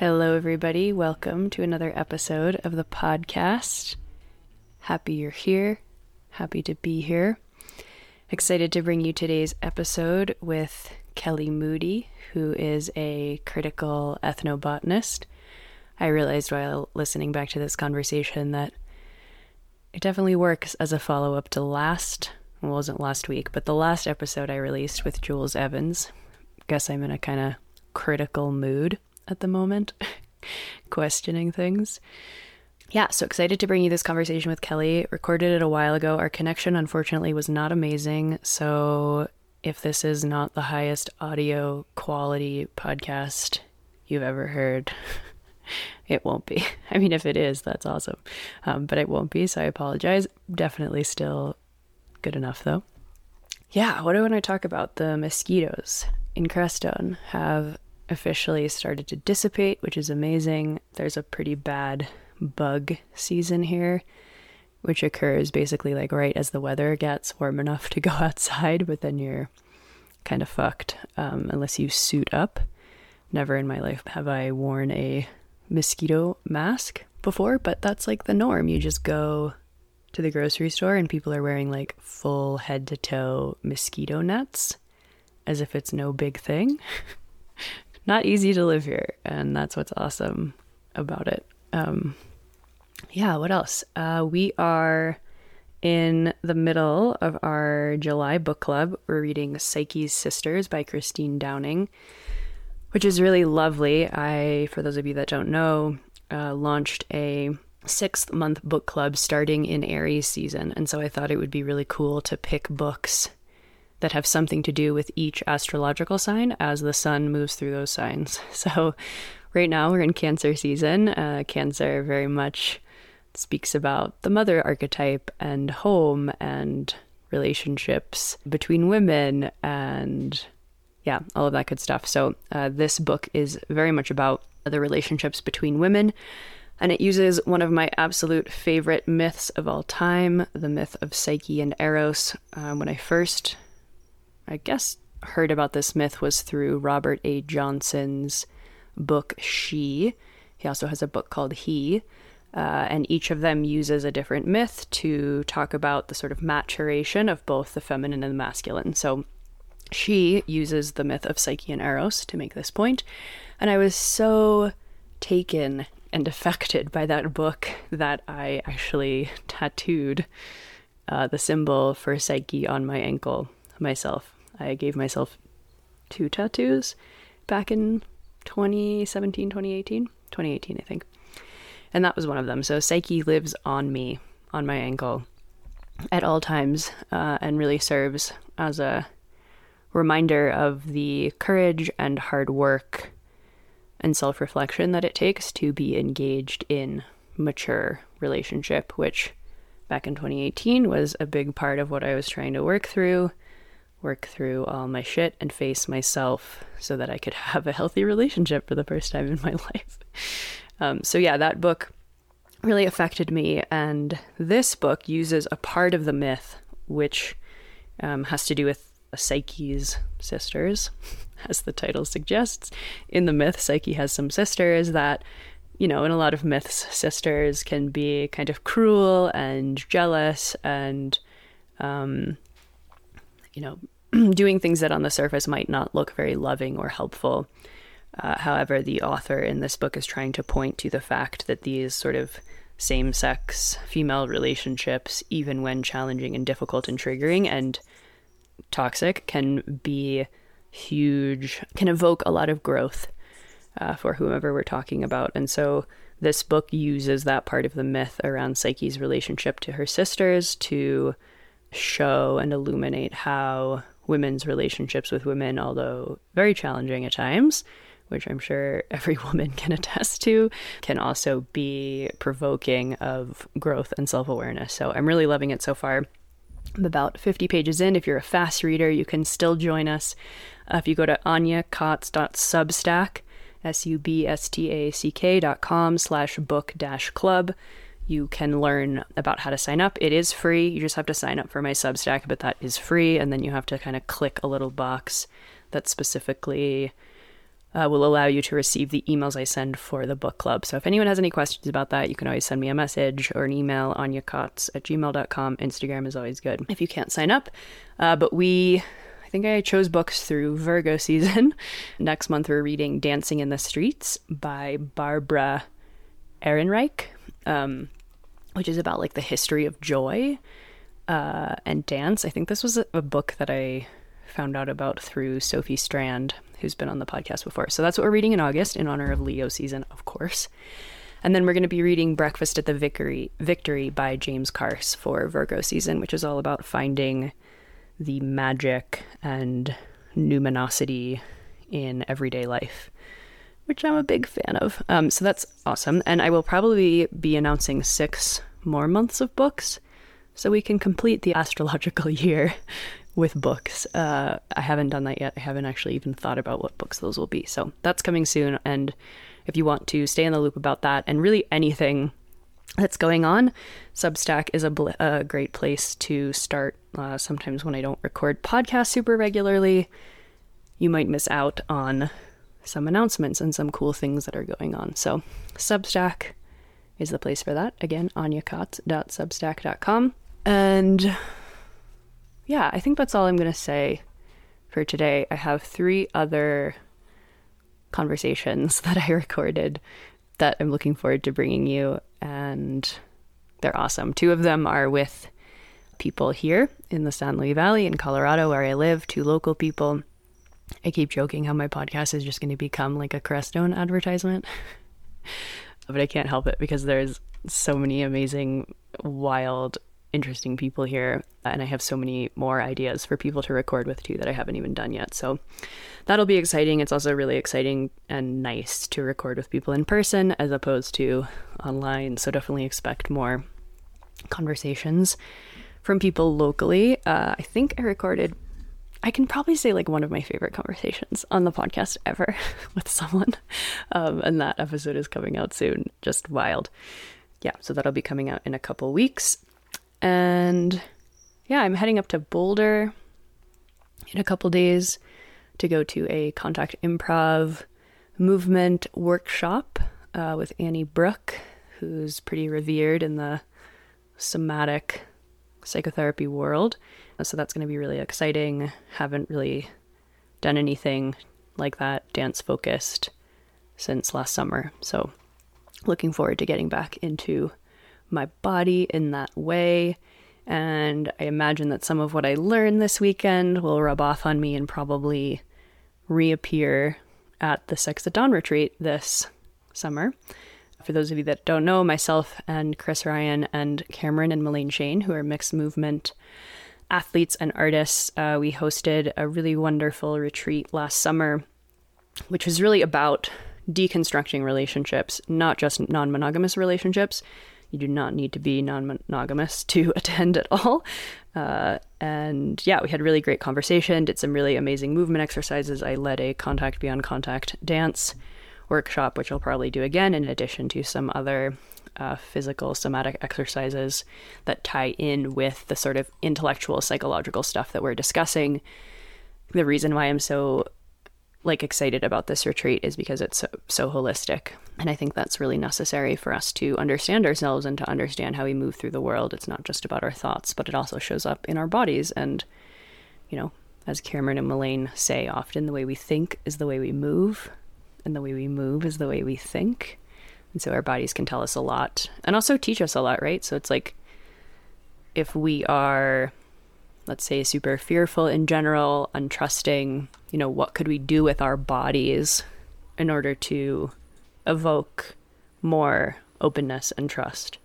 Hello, everybody. Welcome to another episode of the podcast. Happy you're here. Happy to be here. Excited to bring you today's episode with Kelly Moody, who is a critical ethnobotanist. I realized while listening back to this conversation that it definitely works as a follow up to last, well, wasn't last week, but the last episode I released with Jules Evans. Guess I'm in a kind of critical mood at the moment, questioning things. Yeah, so excited to bring you this conversation with Kelly. Recorded it a while ago. Our connection, unfortunately, was not amazing. So, if this is not the highest audio quality podcast you've ever heard, it won't be. I mean, if it is, that's awesome. Um, but it won't be, so I apologize. Definitely still good enough, though. Yeah, what do I want to talk about? The mosquitoes in Crestone have officially started to dissipate, which is amazing. There's a pretty bad bug season here, which occurs basically like right as the weather gets warm enough to go outside, but then you're kind of fucked um, unless you suit up. Never in my life have I worn a mosquito mask before, but that's like the norm. You just go to the grocery store and people are wearing like full head to toe mosquito nets as if it's no big thing. not easy to live here, and that's what's awesome about it. Um, yeah, what else? Uh, we are in the middle of our July book club. We're reading Psyche's Sisters by Christine Downing, which is really lovely. I, for those of you that don't know, uh, launched a sixth month book club starting in Aries season. And so I thought it would be really cool to pick books that have something to do with each astrological sign as the sun moves through those signs. So, right now we're in Cancer season. Uh, cancer very much speaks about the mother archetype and home and relationships between women and yeah, all of that good stuff. So, uh, this book is very much about the relationships between women. And it uses one of my absolute favorite myths of all time, the myth of Psyche and Eros. Uh, when I first I guess, heard about this myth was through Robert A. Johnson's book She. He also has a book called He. Uh, and each of them uses a different myth to talk about the sort of maturation of both the feminine and the masculine. So she uses the myth of Psyche and Eros to make this point. And I was so taken and affected by that book that I actually tattooed uh, the symbol for Psyche on my ankle myself. I gave myself two tattoos back in 2017, 2018, 2018, I think. And that was one of them. So Psyche lives on me, on my ankle, at all times, uh, and really serves as a reminder of the courage and hard work and self reflection that it takes to be engaged in mature relationship, which back in 2018 was a big part of what I was trying to work through work through all my shit and face myself so that I could have a healthy relationship for the first time in my life. Um, so, yeah, that book really affected me. And this book uses a part of the myth, which um, has to do with Psyche's sisters, as the title suggests. In the myth, Psyche has some sisters that, you know, in a lot of myths, sisters can be kind of cruel and jealous and um, you know, doing things that on the surface might not look very loving or helpful. Uh, however, the author in this book is trying to point to the fact that these sort of same sex female relationships, even when challenging and difficult and triggering and toxic, can be huge, can evoke a lot of growth uh, for whomever we're talking about. And so this book uses that part of the myth around Psyche's relationship to her sisters to show and illuminate how women's relationships with women, although very challenging at times, which I'm sure every woman can attest to, can also be provoking of growth and self awareness. So I'm really loving it so far. I'm about 50 pages in. If you're a fast reader, you can still join us. Uh, if you go to anyakotz.substack, S-U-B-S-T-A-C-K dot com slash book dash club, you can learn about how to sign up. It is free. You just have to sign up for my Substack, but that is free. And then you have to kind of click a little box that specifically uh, will allow you to receive the emails I send for the book club. So if anyone has any questions about that, you can always send me a message or an email on yakotz at gmail.com. Instagram is always good if you can't sign up. Uh, but we, I think I chose books through Virgo season. Next month, we're reading Dancing in the Streets by Barbara Ehrenreich, um, which is about like the history of joy uh, and dance. I think this was a, a book that I found out about through Sophie Strand who's been on the podcast before. So that's what we're reading in August in honor of Leo season, of course. And then we're going to be reading Breakfast at the Victory, Victory by James Carse for Virgo season, which is all about finding the magic and numinosity in everyday life, which I'm a big fan of. Um, so that's awesome. And I will probably be announcing six more months of books so we can complete the astrological year with books. Uh, I haven't done that yet. I haven't actually even thought about what books those will be. So that's coming soon. And if you want to stay in the loop about that and really anything that's going on, Substack is a, bl- a great place to start. Uh, sometimes when I don't record podcasts super regularly, you might miss out on some announcements and some cool things that are going on. So Substack is the place for that. Again, anyakotz.substack.com. And yeah, I think that's all I'm going to say for today. I have three other conversations that I recorded that I'm looking forward to bringing you, and they're awesome. Two of them are with people here in the San Luis Valley in Colorado, where I live, two local people. I keep joking how my podcast is just going to become like a Crestone advertisement, but I can't help it because there's so many amazing, wild interesting people here and I have so many more ideas for people to record with too that I haven't even done yet. So that'll be exciting. It's also really exciting and nice to record with people in person as opposed to online. So definitely expect more conversations from people locally. Uh, I think I recorded I can probably say like one of my favorite conversations on the podcast ever with someone. Um, and that episode is coming out soon. Just wild. Yeah, so that'll be coming out in a couple weeks. And yeah, I'm heading up to Boulder in a couple days to go to a contact improv movement workshop uh, with Annie Brook, who's pretty revered in the somatic psychotherapy world. Uh, so that's going to be really exciting. Haven't really done anything like that dance focused since last summer. So looking forward to getting back into my body in that way. And I imagine that some of what I learned this weekend will rub off on me and probably reappear at the Sex at Dawn retreat this summer. For those of you that don't know, myself and Chris Ryan and Cameron and Melayne Shayne, who are mixed movement athletes and artists, uh, we hosted a really wonderful retreat last summer, which was really about deconstructing relationships, not just non monogamous relationships, you do not need to be non monogamous to attend at all. Uh, and yeah, we had really great conversation, did some really amazing movement exercises. I led a contact beyond contact dance workshop, which I'll probably do again, in addition to some other uh, physical somatic exercises that tie in with the sort of intellectual psychological stuff that we're discussing. The reason why I'm so like excited about this retreat is because it's so, so holistic. And I think that's really necessary for us to understand ourselves and to understand how we move through the world. It's not just about our thoughts, but it also shows up in our bodies. And, you know, as Cameron and Melayne say often, the way we think is the way we move. And the way we move is the way we think. And so our bodies can tell us a lot and also teach us a lot, right? So it's like if we are, let's say, super fearful in general, untrusting, you know, what could we do with our bodies in order to evoke more openness and trust,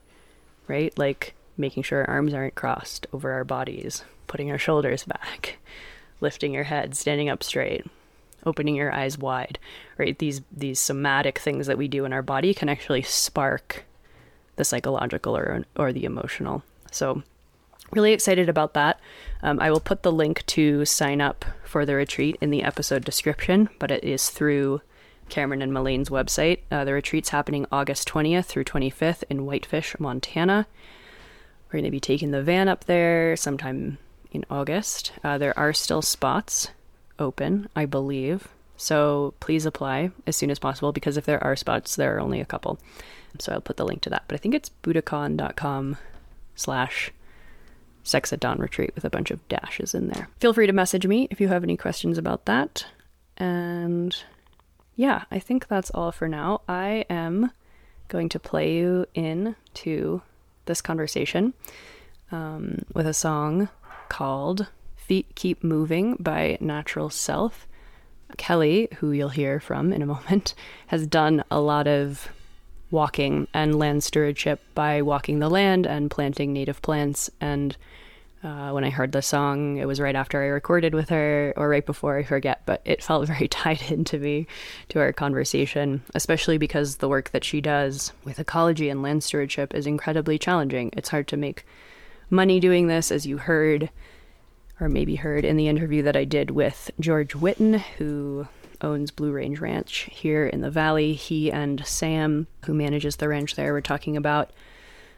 right? Like making sure our arms aren't crossed over our bodies, putting our shoulders back, lifting your head, standing up straight, opening your eyes wide, right? These these somatic things that we do in our body can actually spark the psychological or or the emotional. So really excited about that. Um, I will put the link to sign up for the retreat in the episode description, but it is through Cameron and Melayne's website. Uh, the retreat's happening August 20th through 25th in Whitefish, Montana. We're going to be taking the van up there sometime in August. Uh, there are still spots open, I believe. So please apply as soon as possible because if there are spots, there are only a couple. So I'll put the link to that. But I think it's budokon.com slash sex at dawn retreat with a bunch of dashes in there. Feel free to message me if you have any questions about that. And yeah, I think that's all for now. I am going to play you in to this conversation um, with a song called Feet Keep Moving by Natural Self. Kelly, who you'll hear from in a moment, has done a lot of walking and land stewardship by walking the land and planting native plants. And uh, when I heard the song, it was right after I recorded with her, or right before, I forget, but it felt very tied into me to our conversation, especially because the work that she does with ecology and land stewardship is incredibly challenging. It's hard to make money doing this, as you heard or maybe heard in the interview that I did with George Witten, who owns Blue Range Ranch here in the valley. He and Sam, who manages the ranch there, were talking about,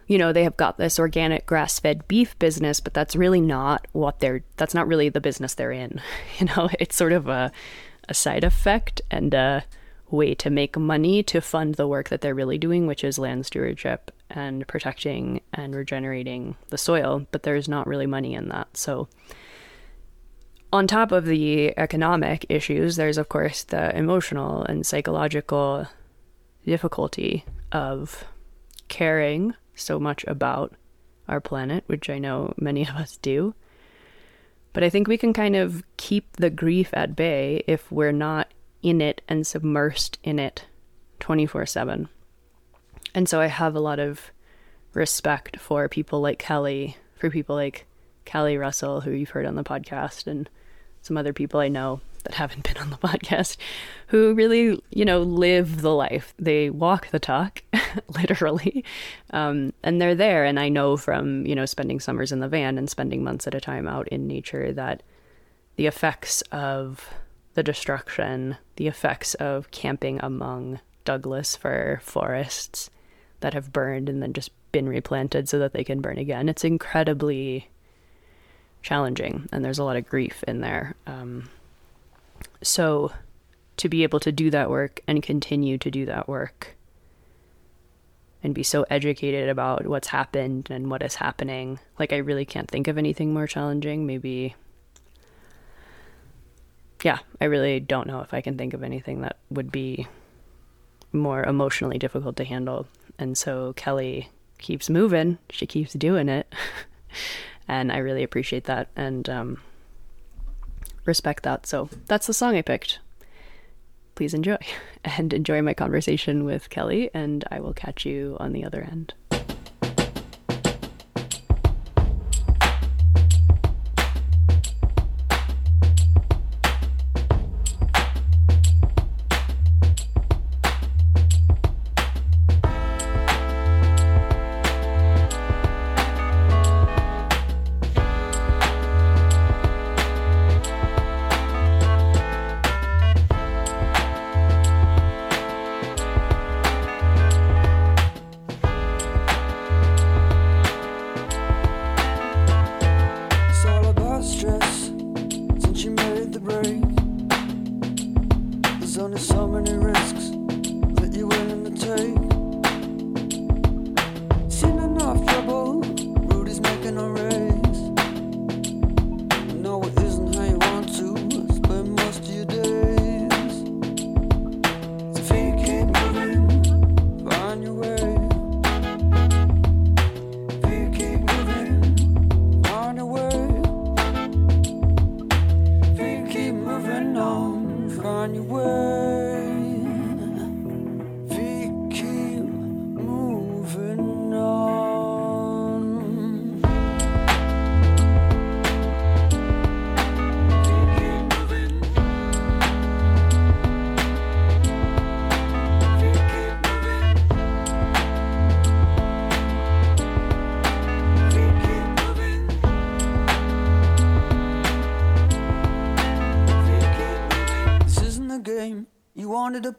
you know, they have got this organic grass fed beef business, but that's really not what they're, that's not really the business they're in. You know, it's sort of a, a side effect and a way to make money to fund the work that they're really doing, which is land stewardship and protecting and regenerating the soil, but there's not really money in that. So, on top of the economic issues, there's of course the emotional and psychological difficulty of caring so much about our planet, which I know many of us do. But I think we can kind of keep the grief at bay if we're not in it and submersed in it 24 7. And so I have a lot of respect for people like Kelly, for people like Kelly Russell, who you've heard on the podcast, and some other people I know that haven't been on the podcast who really, you know, live the life. They walk the talk, literally. Um, and they're there. And I know from, you know, spending summers in the van and spending months at a time out in nature that the effects of the destruction, the effects of camping among Douglas fir forests that have burned and then just been replanted so that they can burn again. It's incredibly challenging, and there's a lot of grief in there. Um, so, to be able to do that work and continue to do that work and be so educated about what's happened and what is happening, like, I really can't think of anything more challenging. Maybe, yeah, I really don't know if I can think of anything that would be more emotionally difficult to handle. And so Kelly keeps moving, she keeps doing it. and I really appreciate that and um, respect that. So that's the song I picked. Please enjoy and enjoy my conversation with Kelly, and I will catch you on the other end.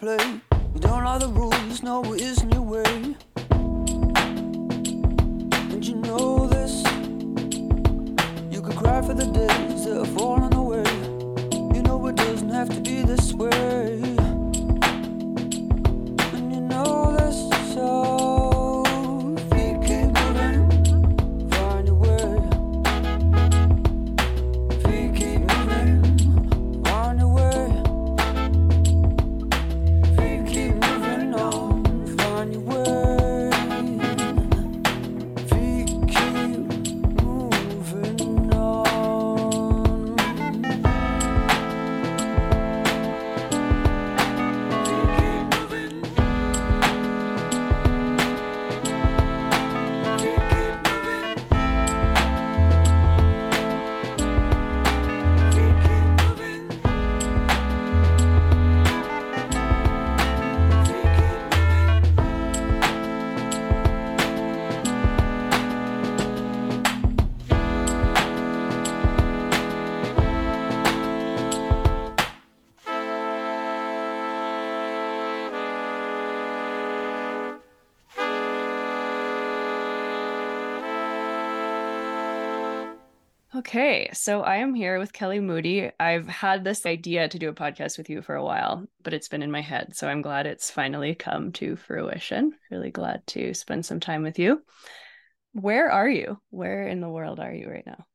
Wanted Okay, so I am here with Kelly Moody. I've had this idea to do a podcast with you for a while, but it's been in my head. So I'm glad it's finally come to fruition. Really glad to spend some time with you. Where are you? Where in the world are you right now?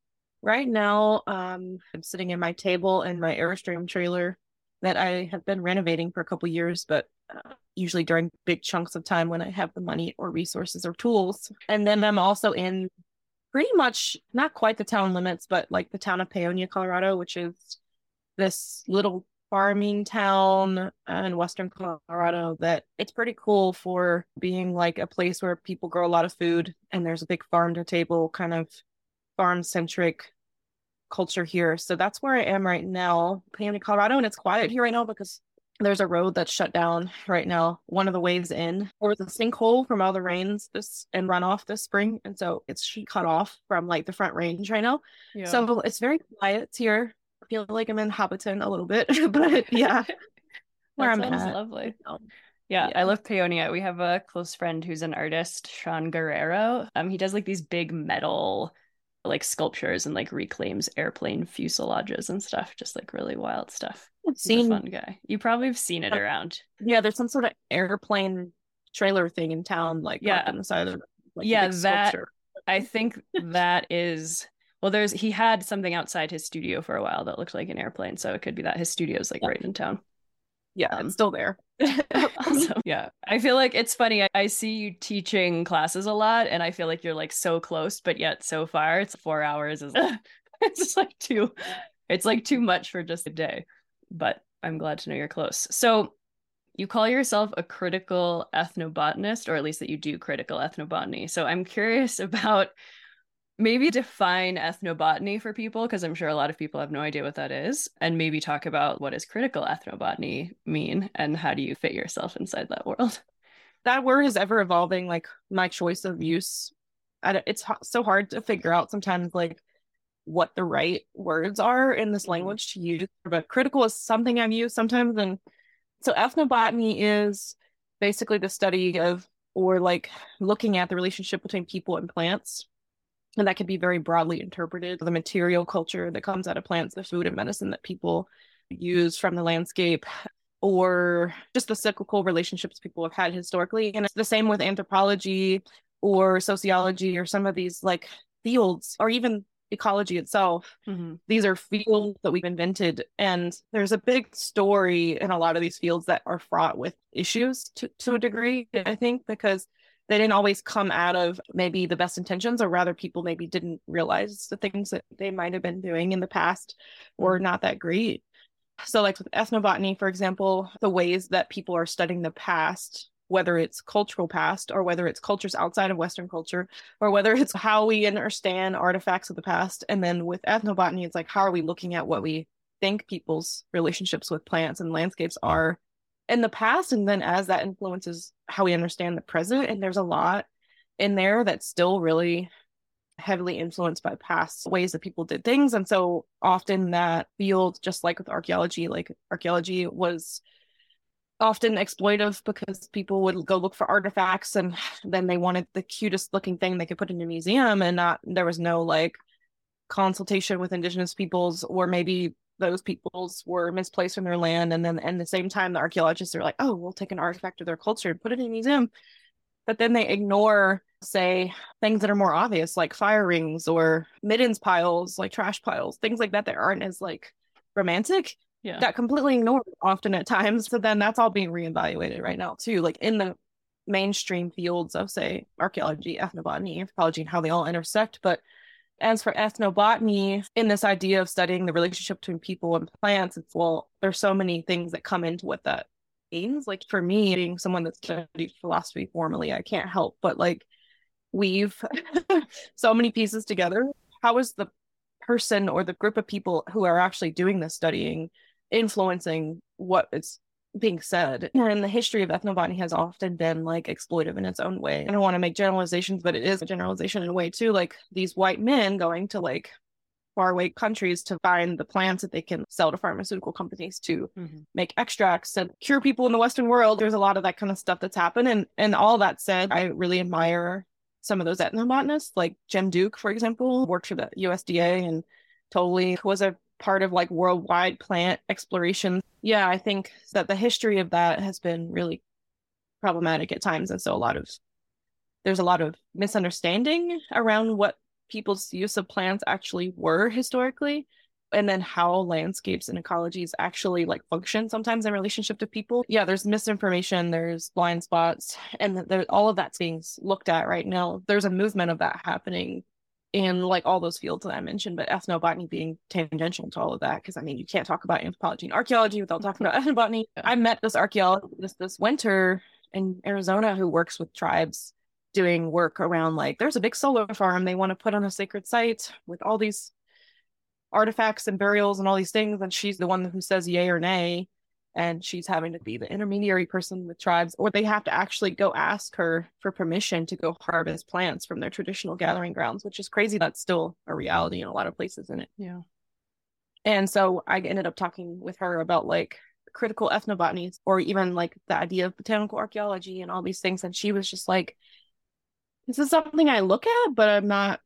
Right now, um, I'm sitting in my table in my Airstream trailer that I have been renovating for a couple years, but uh, usually during big chunks of time when I have the money or resources or tools. And then I'm also in pretty much not quite the town limits, but like the town of Paonia, Colorado, which is this little farming town in western Colorado that it's pretty cool for being like a place where people grow a lot of food and there's a big farm to table kind of farm centric culture here. So that's where I am right now, Paonia, Colorado, and it's quiet here right now because there's a road that's shut down right now. One of the ways in, or was a sinkhole from all the rains this and runoff this spring, and so it's cut off from like the front range right now. Yeah. So it's very quiet here. I feel like I'm in Hobbiton a little bit, but yeah, where I'm at. lovely. Um, Yeah, Yeah. I love Paonia. We have a close friend who's an artist, Sean Guerrero. Um, he does like these big metal like sculptures and like reclaims airplane fuselages and stuff, just like really wild stuff. Seen, fun guy. You probably have seen it Uh, around. yeah, there's some sort of airplane trailer thing in town, like Yeah. up on the side of like, Yeah, that- I think that is well, there's he had something outside his studio for a while that looked like an airplane, so it could be that his studio's like Yeah. right in town. Yeah, um, it's still there. Awesome. Yeah. I feel like it's funny. I, I see you teaching classes a lot and I feel like you're like so close, but yet so far it's four hours is it's just like too it's like too much for just a day. But I'm glad to know you're close. So you call yourself a critical ethnobotanist, or at least that you do critical ethnobotany. So I'm curious about maybe define ethnobotany for people because i'm sure a lot of people have no idea what that is and maybe talk about what does critical ethnobotany mean and how do you fit yourself inside that world that word is ever evolving like my choice of use it's so hard to figure out sometimes like what the right words are in this Mhm. language to use but critical is something i've used sometimes and so ethnobotany is basically the study of or like looking at the relationship between people and plants and that can be very broadly interpreted the material culture that comes out of plants the food and medicine that people use from the landscape or just the cyclical relationships people have had historically. And it's the same with anthropology or sociology or some of these like fields or even ecology itself. mm-hmm. These are fields that we've invented. And there's a big story in a lot of these fields that are fraught with issues to, to a degree, I think, because they didn't always come out of maybe the best intentions, or rather, people maybe didn't realize the things that they might have been doing in the past were not that great. So, like with ethnobotany, for example, the ways that people are studying the past, whether it's cultural past or whether it's cultures outside of Western culture, or whether it's how we understand artifacts of the past. And then with ethnobotany, it's like, how are we looking at what we think people's relationships with plants and landscapes are in the past? And then as that influences how we understand the present. And there's a lot in there that's still really heavily influenced by past ways that people did things. And so often that field, just like with archaeology, like archaeology was often exploitive because people would go look for artifacts and then they wanted the cutest looking thing they could put in a museum and not there was no like consultation with indigenous peoples or maybe those peoples were misplaced from their land and then at the same time the archaeologists are like oh we'll take an artifact of their culture and put it in a museum. But then they ignore say things that are more obvious like fire rings or middens piles like trash piles things like that that aren't as like romantic Yeah. that completely ignored often at times so then that's all being reevaluated right now too like in the mainstream fields of say archaeology ethnobotany anthropology and how they all intersect but as for ethnobotany in this idea of studying the relationship between people and plants it's well there's so many things that come into what that means like for me being someone that studied philosophy formally i can't help but like weave so many pieces together how is the person or the group of people who are actually doing this studying influencing what is being said. And the history of ethnobotany has often been like exploitive in its own way. I don't want to make generalizations but it is a generalization in a way too. Like these white men going to like faraway countries to find the plants that they can sell to pharmaceutical companies to Mhm. make extracts and cure people in the western world. There's a lot of that kind of stuff that's happened. And and all that said i really admire some of those ethnobotanists like jim duke for example worked for the usda and totally was a part of like worldwide plant exploration. Yeah i think that the history of that has been really problematic at times and so a lot of there's a lot of misunderstanding around what people's use of plants actually were historically and then how landscapes and ecologies actually like function sometimes in relationship to people. Yeah there's misinformation there's blind spots and all of that's being looked at right now. There's a movement of that happening in like all those fields that i mentioned but ethnobotany being tangential to all of that because i mean you can't talk about anthropology and archaeology without talking about ethnobotany. I met this archaeologist this, this winter in arizona who works with tribes doing work around like there's a big solar farm they want to put on a sacred site with all these artifacts and burials and all these things and she's the one who says yay or nay and she's having to be the intermediary person with tribes or they have to actually go ask her for permission to go harvest plants from their traditional gathering grounds which is crazy. That's still a reality in a lot of places isn't it? Yeah. and so i ended up talking with her about like critical ethnobotany or even like the idea of botanical archaeology and all these things. And she was just like this is something i look at but i'm not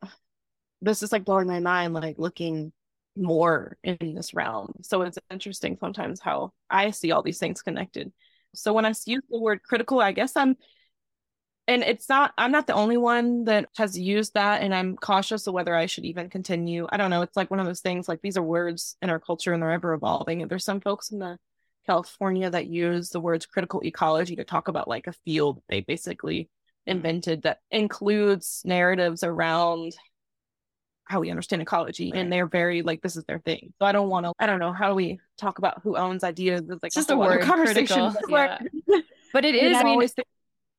this is like blowing my mind like looking more in this realm. So it's interesting sometimes how i see all these things connected. So when i use the word critical i guess i'm and it's not i'm not the only one that has used that and i'm cautious of whether i should even continue. I don't know it's like one of those things like these are words in our culture and they're ever evolving and there's some folks in the california that use the words critical ecology to talk about like a field they basically invented that includes narratives around how we understand ecology Right. and they're very like this is their thing so i don't want to i don't know how do we talk about who owns ideas it's like just a word, conversation but, yeah. But it is, I mean, think-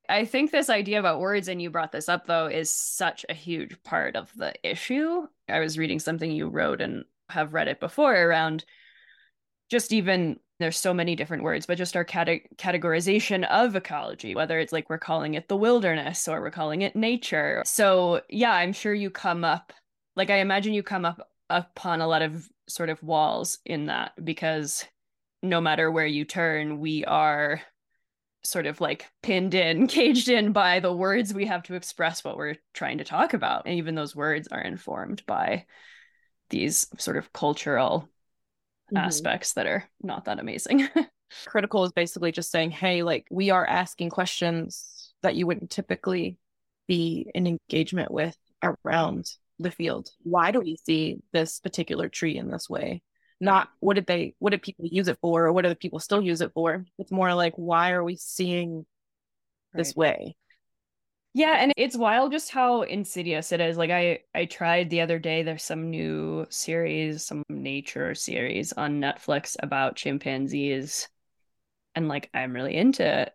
I think this idea about words, and you brought this up though, is such a huge part of the issue. I was reading something you wrote and have read it before around just even there's so many different words, but just our cate- categorization of ecology, whether it's like we're calling it the wilderness or we're calling it nature. So, yeah, I'm sure you come up, like, I imagine you come up upon a lot of sort of walls in that because no matter where you turn, we are sort of like pinned in, caged in by the words we have to express what we're trying to talk about. And even those words are informed by these sort of cultural Mhm. aspects that are not that amazing. critical is basically just saying hey like we are asking questions that you wouldn't typically be in engagement with around the field why do we see this particular tree in this way not what did they what did people use it for or what do the people still use it for it's more like why are we seeing this way Yeah, and it's wild just how insidious it is. Like I I tried the other day there's some new series, some nature series on Netflix about chimpanzees. And like I'm really into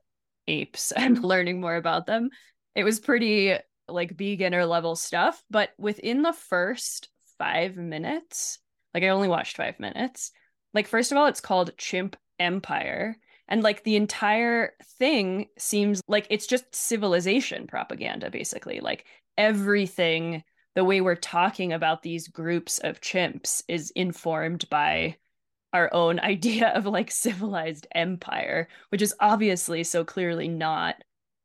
apes and learning more about them. It was pretty like beginner level stuff, but within the first 5 minutes, like I only watched 5 minutes. Like first of all, it's called Chimp Empire. And like the entire thing seems like it's just civilization propaganda, basically. Like everything, the way we're talking about these groups of chimps is informed by our own idea of like civilized empire, which is obviously so clearly not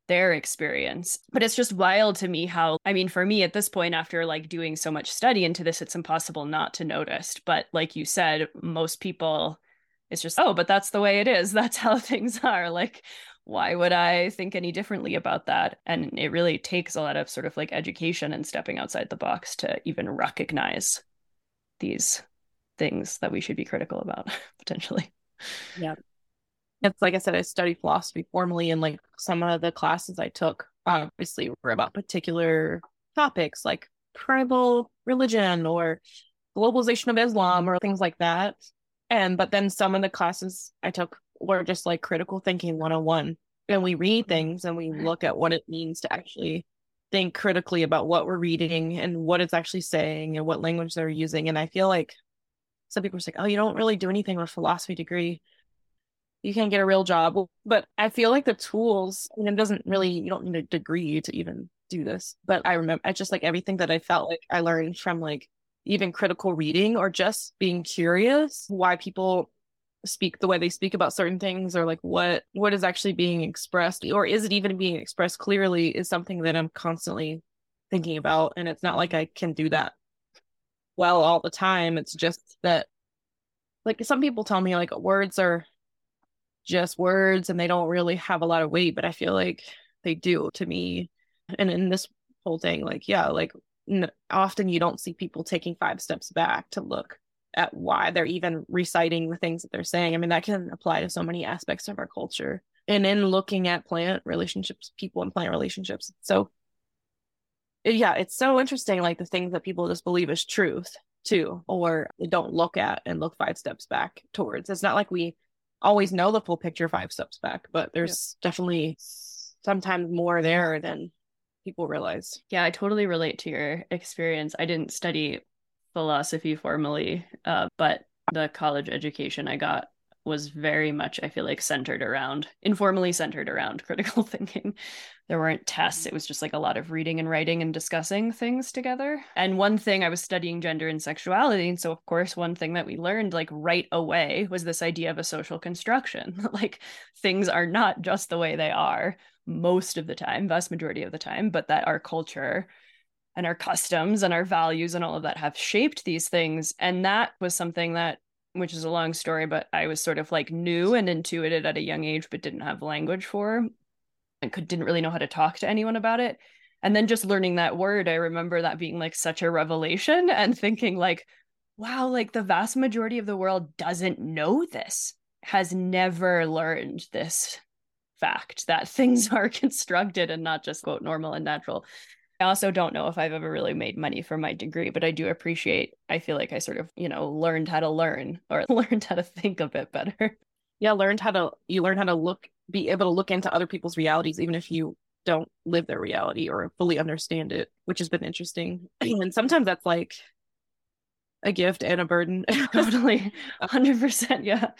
their experience. But it's just wild to me how, I mean, for me at this point, after like doing so much study into this, it's impossible not to notice. But like you said, most people, it's just, oh, but that's the way it is. That's how things are. Like, why would I think any differently about that? And it really takes a lot of sort of like education and stepping outside the box to even recognize these things that we should be critical about potentially. Yeah. It's like I said, I studied philosophy formally, and like some of the classes I took obviously were about particular topics like tribal religion or globalization of Islam or things like that. And but then some of the classes I took were just like critical thinking 101. And we read things and we look at what it means to actually think critically about what we're reading and what it's actually saying and what language they're using. And I feel like some people are like, oh, you don't really do anything with a philosophy degree. You can't get a real job. But I feel like the tools, and it doesn't really, you don't need a degree to even do this. But I remember, I just like everything that I felt like I learned from like even critical reading or just being curious why people speak the way they speak about certain things or like what what is actually being expressed or is it even being expressed clearly is something that I'm constantly thinking about and it's not like I can do that well all the time it's just that like some people tell me like words are just words and they don't really have a lot of weight but I feel like they do to me and in this whole thing like yeah like n- often you don't see people taking five steps back to look at why they're even reciting the things that they're saying. I mean, that can apply to so many aspects of our culture. And in looking at plant relationships, people and plant relationships. So, yeah, it's so interesting, like the things that people just believe is truth too, or they don't look at and look five steps back towards. It's not like we always know the full picture five steps back, but there's yeah. definitely sometimes more there than people realize. Yeah, I totally relate to your experience. I didn't study philosophy formally, uh, but the college education I got was very much, I feel like, centered around, informally centered around critical thinking. There weren't tests. It was just like a lot of reading and writing and discussing things together. And one thing I was studying gender and sexuality. And so, of course, one thing that we learned like right away was this idea of a social construction. like things are not just the way they are most of the time, vast majority of the time, but that our culture and our customs and our values and all of that have shaped these things. And that was something that, which is a long story, but I was sort of like new and intuited at a young age, but didn't have language for and could didn't really know how to talk to anyone about it. And then just learning that word, I remember that being like such a revelation and thinking like, wow, like the vast majority of the world doesn't know this, has never learned this fact that things are constructed and not just quote normal and natural. I also don't know if I've ever really made money from my degree, but I do appreciate, I feel like I sort of, you know, learned how to learn or learned how to think a bit better. Yeah, learned how to, you learn how to look, be able to look into other people's realities, even if you don't live their reality or fully understand it, which has been interesting. and sometimes that's like a gift and a burden. totally. 100%. Yeah.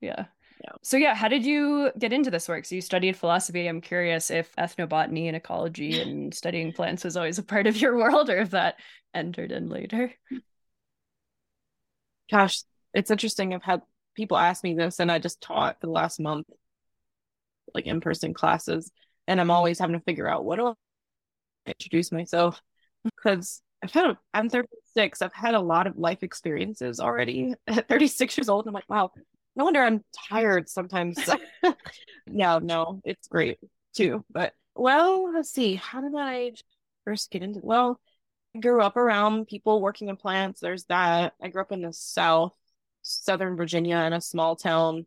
Yeah. Yeah. So yeah, how did you get into this work? So you studied philosophy. I'm curious if ethnobotany and ecology and studying plants was always a part of your world or if that entered in later. Gosh, it's interesting. I've had people ask me this and I just taught for the last month like in-person classes and I'm always having to figure out what do I introduce myself because I've had a, I'm 36. I've had a lot of life experiences already at 36 years old. I'm like, wow, no wonder I'm tired sometimes. yeah, no, it's great too. But well, let's see. How did I first get into? Well, I grew up around people working in plants. There's that. I grew up in the South, Southern Virginia, in a small town.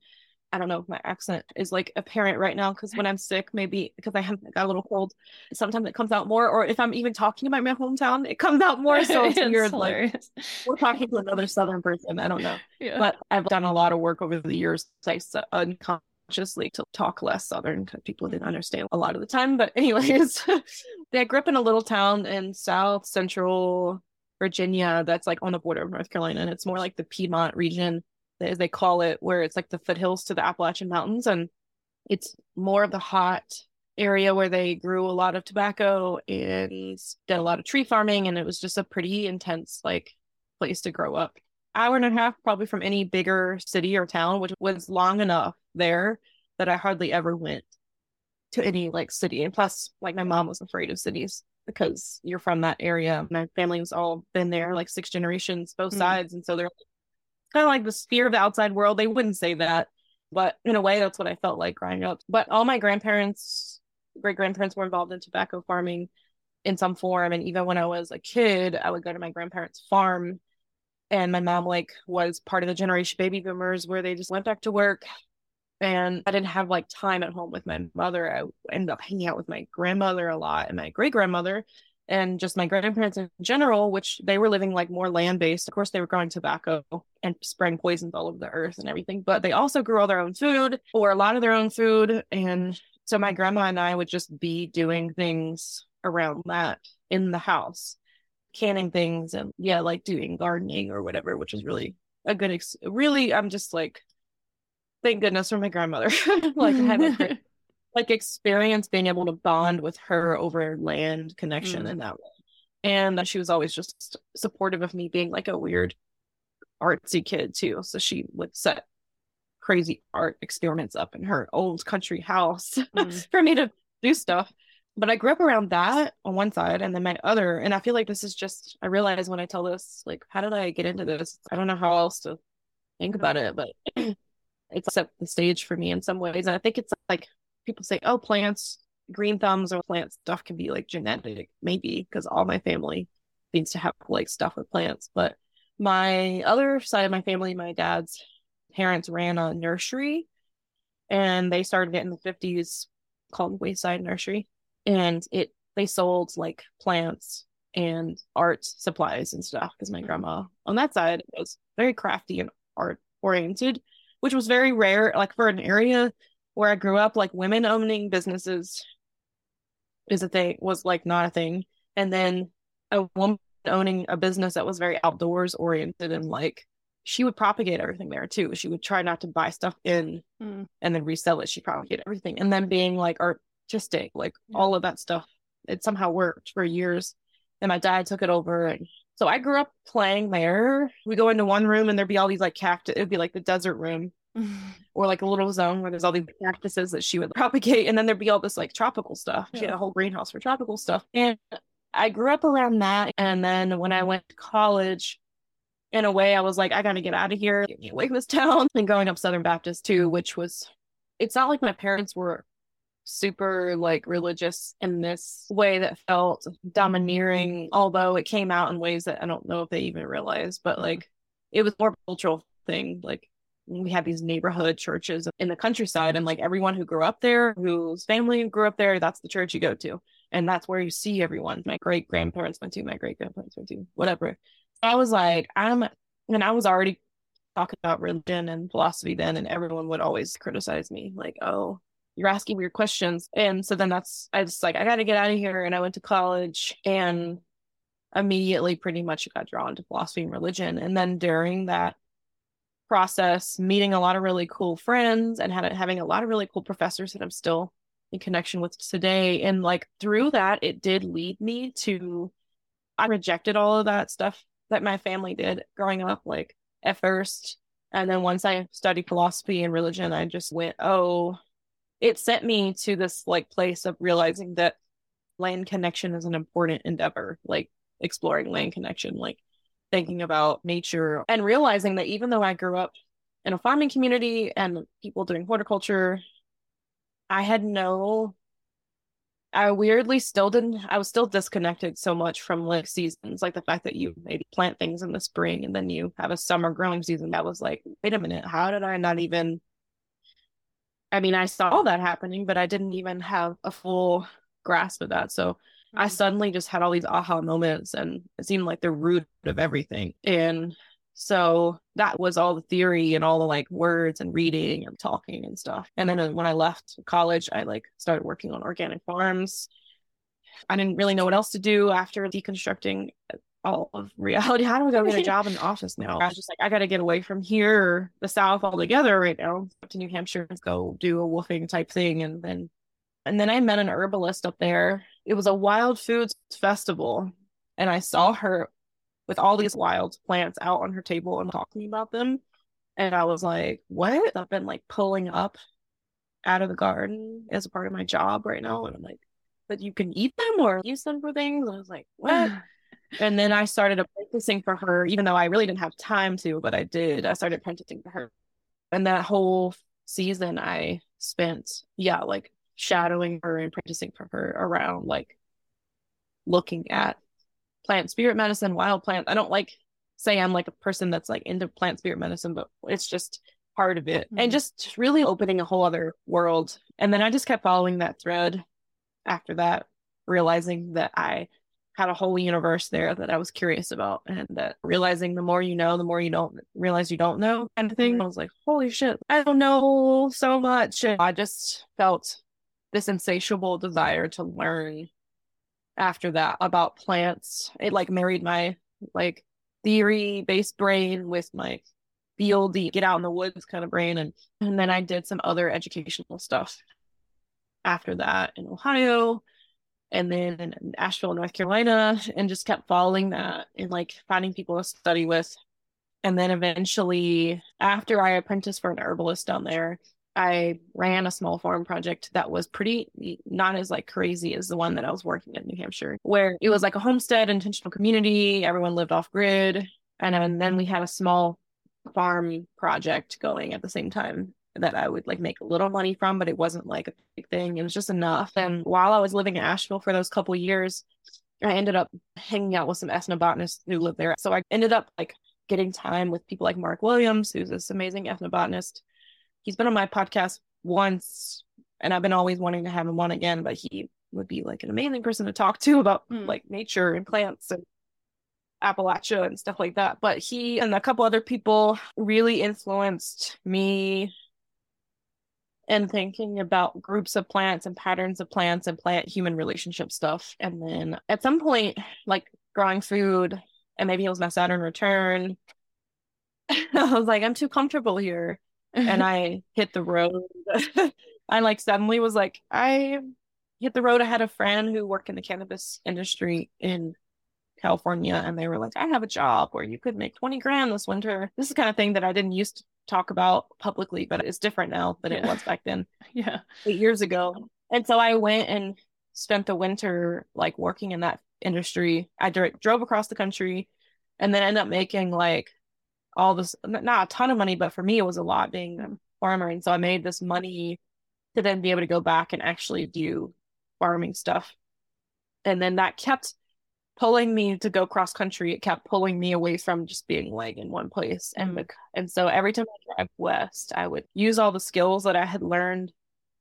I don't know if my accent is like apparent right now because when I'm sick, maybe because I have got a little cold, sometimes it comes out more. Or if I'm even talking about my hometown, it comes out more. So it's, it's weird. Hilarious. Like we're talking to another Southern person. I don't know. Yeah. But I've done a lot of work over the years, like unconsciously to talk less Southern because people didn't understand a lot of the time. But anyways, I grew up in a little town in South Central Virginia that's like on the border of North Carolina, and it's more like the Piedmont region as they call it, where it's like the foothills to the Appalachian Mountains. And it's more of the hot area where they grew a lot of tobacco and did a lot of tree farming. And it was just a pretty intense, like, place to grow up. hour and a half probably from any bigger city or town, which was long enough there that I hardly ever went to any like city. And plus, like my mom was afraid of cities because you're from that area. My family was all been there, like six generations, both Mm. sides. And so they're kind of like the sphere of the outside world. They wouldn't say that, but in a way, that's what I felt like growing up. But all my grandparents, great grandparents were involved in tobacco farming in some form. And even when I was a kid, I would go to my grandparents' farm. And my mom like was part of the generation baby boomers where they just went back to work. And I didn't have like time at home with my mother. I ended up hanging out with my grandmother a lot and my great grandmother and just my grandparents in general, which they were living like more land based. Of course, they were growing tobacco and spraying poisons all over the earth and everything, but they also grew all their own food or a lot of their own food. And so my grandma and I would just be doing things around that in the house, canning things and yeah, like doing gardening or whatever, which is really a good, ex- really, I'm just like, thank goodness for my grandmother. like, I had a like experience being able to bond with her over land connection Mm. in that way. And that she was always just supportive of me being like a weird artsy kid too. So she would set crazy art experiments up in her old country house Mm. for me to do stuff. But I grew up around that on one side, and then my other, and I feel like this is just, I realize when I tell this, like, how did I get into this? I don't know how else to think about it, but it's set the stage for me in some ways. And I think it's like people say, oh, plants, green thumbs or plant stuff can be like genetic, maybe because all my family seems to have like stuff with plants. But my other side of my family, my dad's parents ran a nursery and they started it in the 50s called Wayside Nursery. And it they sold like plants and art supplies and stuff because my grandma on that side was very crafty and art oriented, which was very rare. Like for an area where I grew up, like women owning businesses is a thing was like not a thing. And then a woman owning a business that was very outdoors oriented and like she would propagate everything there too. She would try not to buy stuff in Mm. and then resell it. She propagated everything. And then being like artistic, like Yeah. all of that stuff, it somehow worked for years. And my dad took it over. And so I grew up playing there. We go into one room and there'd be all these like cactus, it'd be like the desert room or like a little zone where there's all these cactuses that she would propagate. And then there'd be all this like tropical stuff. She had a whole greenhouse for tropical stuff. And I grew up around that. And then when I went to college, in a way, I was like, I gotta get out of here, get me away from this town. And growing up Southern Baptist too, which was, it's not like my parents were super like religious in this way that felt domineering, although it came out in ways that I don't know if they even realized, but mm-hmm. like it was more cultural thing. Like we had these neighborhood churches in the countryside, and like everyone who grew up there, whose family grew up there, that's the church you go to. And that's where you see everyone. My great grandparents went to, my great grandparents went to, whatever. I was like, I'm, and I was already talking about religion and philosophy then, and everyone would always criticize me, like, oh, you're asking weird questions. And so then that's, I just like, I got to get out of here. And I went to college and immediately pretty much got drawn to philosophy and religion. And then during that process, meeting a lot of really cool friends and had, having a lot of really cool professors that I'm still in connection with today. And like through that, it did lead me to, I rejected all of that stuff that my family did growing up, like at first. And then once I studied philosophy and religion, I just went, oh, it sent me to this like place of realizing that land connection is an important endeavor, like exploring land connection, like thinking about nature and realizing that even though I grew up in a farming community and people doing horticulture, I had no I weirdly still didn't I was still disconnected so much from like seasons, like the fact that you mm-hmm. maybe plant things in the spring and then you have a summer growing season. That was like, wait a minute, how did I not even I mean, I saw that happening, but I didn't even have a full grasp of that. So I Mm. suddenly just had all these aha moments and it seemed like the root of everything. And so that was all the theory and all the like words and reading and talking and stuff. And then uh, when I left college, I like started working on organic farms. I didn't really know what else to do after deconstructing all of reality. How do I go get a job in the office now? I was just like, I got to get away from here, the South altogether right now, to New Hampshire and go do a WWOOFing type thing. And then, and then I met an herbalist up there. It was a wild foods festival, and I saw her with all these wild plants out on her table and talking about them. And I was like, what? I've been like pulling up out of the garden as a part of my job right now. And I'm like, but you can eat them or use them for things. And I was like, what? and then I started apprenticing for her, even though I really didn't have time to, but I did. I started apprenticing for her. And that whole season I spent, yeah, like shadowing her and apprenticing for her around like looking at plant spirit medicine, wild plants. I don't like say I'm like a person that's like into plant spirit medicine, but it's just part of it mm-hmm. and just really opening a whole other world. And then I just kept following that thread after that, realizing that I had a whole universe there that I was curious about and that realizing the more you know, the more you don't realize you don't know kind of thing. Mm-hmm. I was like, holy shit, I don't know so much. And I just felt this insatiable desire to learn after that about plants. It like married my like theory based brain with my fieldy get out in the woods kind of brain and and then I did some other educational stuff after that in Ohio and then Asheville, North Carolina, and just kept following that and like finding people to study with. And then eventually, after I apprenticed for an herbalist down there, I ran a small farm project that was pretty not as like crazy as the one that I was working in New Hampshire, where it was like a homestead intentional community. Everyone lived off grid. And then we had a small farm project going at the same time that I would like make a little money from, but it wasn't like a big thing. It was just enough. And while I was living in Asheville for those couple years, I ended up hanging out with some ethnobotanists who lived there. So I ended up like getting time with people like Mark Williams, who's this amazing ethnobotanist he's been on my podcast once and I've been always wanting to have him on again, but he would be like an amazing person to talk to about mm. like nature and plants and Appalachia and stuff like that. But he and a couple other people really influenced me in thinking about groups of plants and patterns of plants and plant human relationship stuff. And then at some point, like growing food, and maybe it was my Saturn return, I was like, I'm too comfortable here and I hit the road. I like suddenly was like, I hit the road. I had a friend who worked in the cannabis industry in California, and they were like, I have a job where you could make 20 grand this winter. This is kind of thing that I didn't used to talk about publicly, but it's different now than yeah. it was back then. Yeah. Eight years ago. And so I went and spent the winter like working in that industry. I drove across the country and then ended up making like all this not a ton of money but for me it was a lot being a farmer and so i made this money to then be able to go back and actually do farming stuff and then that kept pulling me to go cross country it kept pulling me away from just being like in one place and mm. and so every time i drive west i would use all the skills that i had learned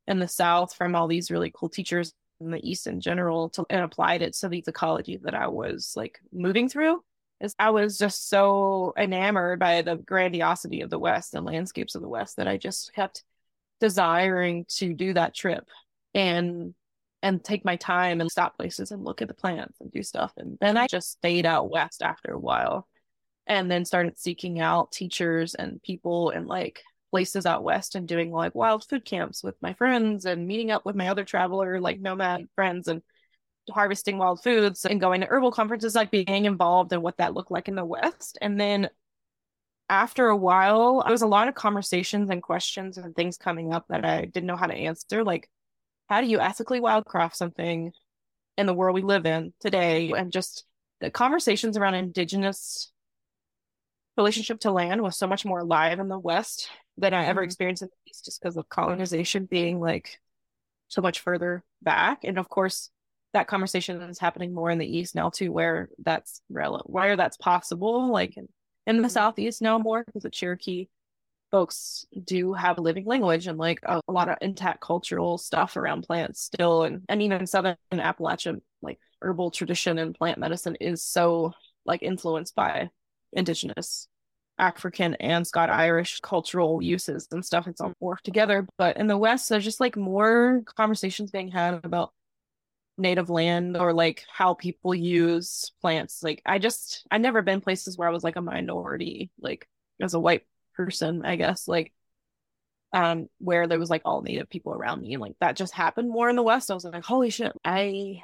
in the south from all these really cool teachers in the east in general to and applied it to the ecology that i was like moving through is I was just so enamored by the grandiosity of the West and landscapes of the West that I just kept desiring to do that trip and and take my time and stop places and look at the plants and do stuff. And then I just stayed out west after a while and then started seeking out teachers and people and like places out west and doing like wild food camps with my friends and meeting up with my other traveler like nomad friends and harvesting wild foods and going to herbal conferences, like being involved in what that looked like in the West. And then after a while, there was a lot of conversations and questions and things coming up that I didn't know how to answer. Like, how do you ethically wildcraft something in the world we live in today? And just the conversations around indigenous relationship to land was so much more alive in the West than I ever mm-hmm. experienced in the East just because of colonization being like so much further back. And of course, that conversation is happening more in the east now too where that's relevant where that's possible like in, in the mm-hmm. southeast now more because the cherokee folks do have a living language and like a, a, lot of intact cultural stuff around plants still and, and even southern appalachia like herbal tradition and plant medicine is so like influenced by indigenous African and Scots Irish cultural uses and stuff. It's all worked together. But in the West, there's just like more conversations being had about native land or like how people use plants. Like I just I never been places where I was like a minority, like as a white person, I guess, like um where there was like all native people around me. And like that just happened more in the West. I was like, holy shit, I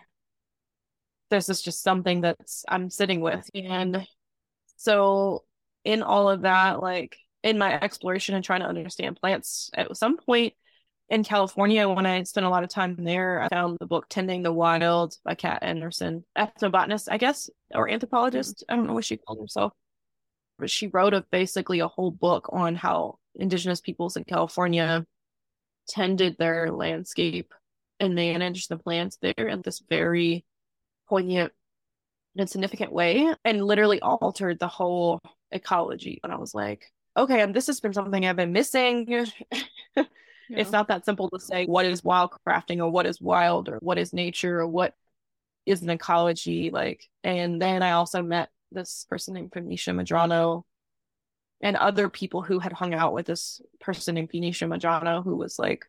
this is just something that's I'm sitting with. And So, in all of that, like in my exploration and trying to understand plants, at some point in California, when I spent a lot of time there, I found the book Tending the Wild by Kat Anderson, ethnobotanist, I guess, or anthropologist. I don't know what she called herself. But she wrote a basically a whole book on how indigenous peoples in California tended their landscape and managed the plants there in this very poignant and significant way and literally altered the whole ecology. And I was like, okay, and this has been something I've been missing. yeah. It's not that simple to say what is wildcrafting or what is wild or what is nature or what is an ecology. Like, and then I also met this person named Venetia Medrano and other people who had hung out with this person named Venetia Medrano, who was like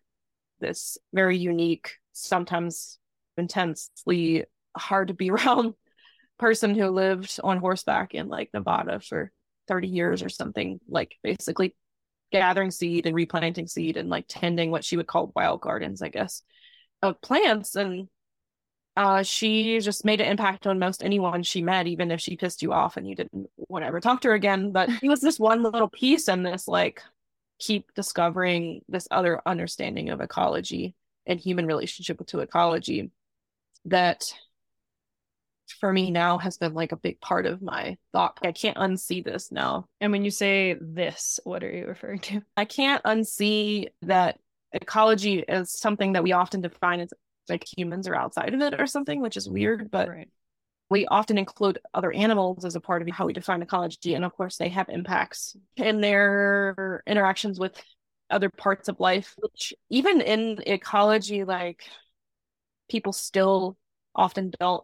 this very unique, sometimes intensely hard to be around person who lived on horseback in like Nevada for 30 years or something, like basically gathering seed and replanting seed and like tending what she would call wild gardens, I guess, of plants. And uh, she just made an impact on most anyone she met, even if she pissed you off and you didn't want to ever talk to her again. But he was this one little piece in this, like, keep discovering this other understanding of ecology and human relationship to ecology that for me now has been like a big part of my thought. I can't unsee this now. And when you say this, what are you referring to? I can't unsee that ecology is something that we often define as like humans are outside of it or something, which is weird, but right. we often include other animals as a part of how we define ecology. And of course, they have impacts in their interactions with other parts of life, which even in ecology, like people still often don't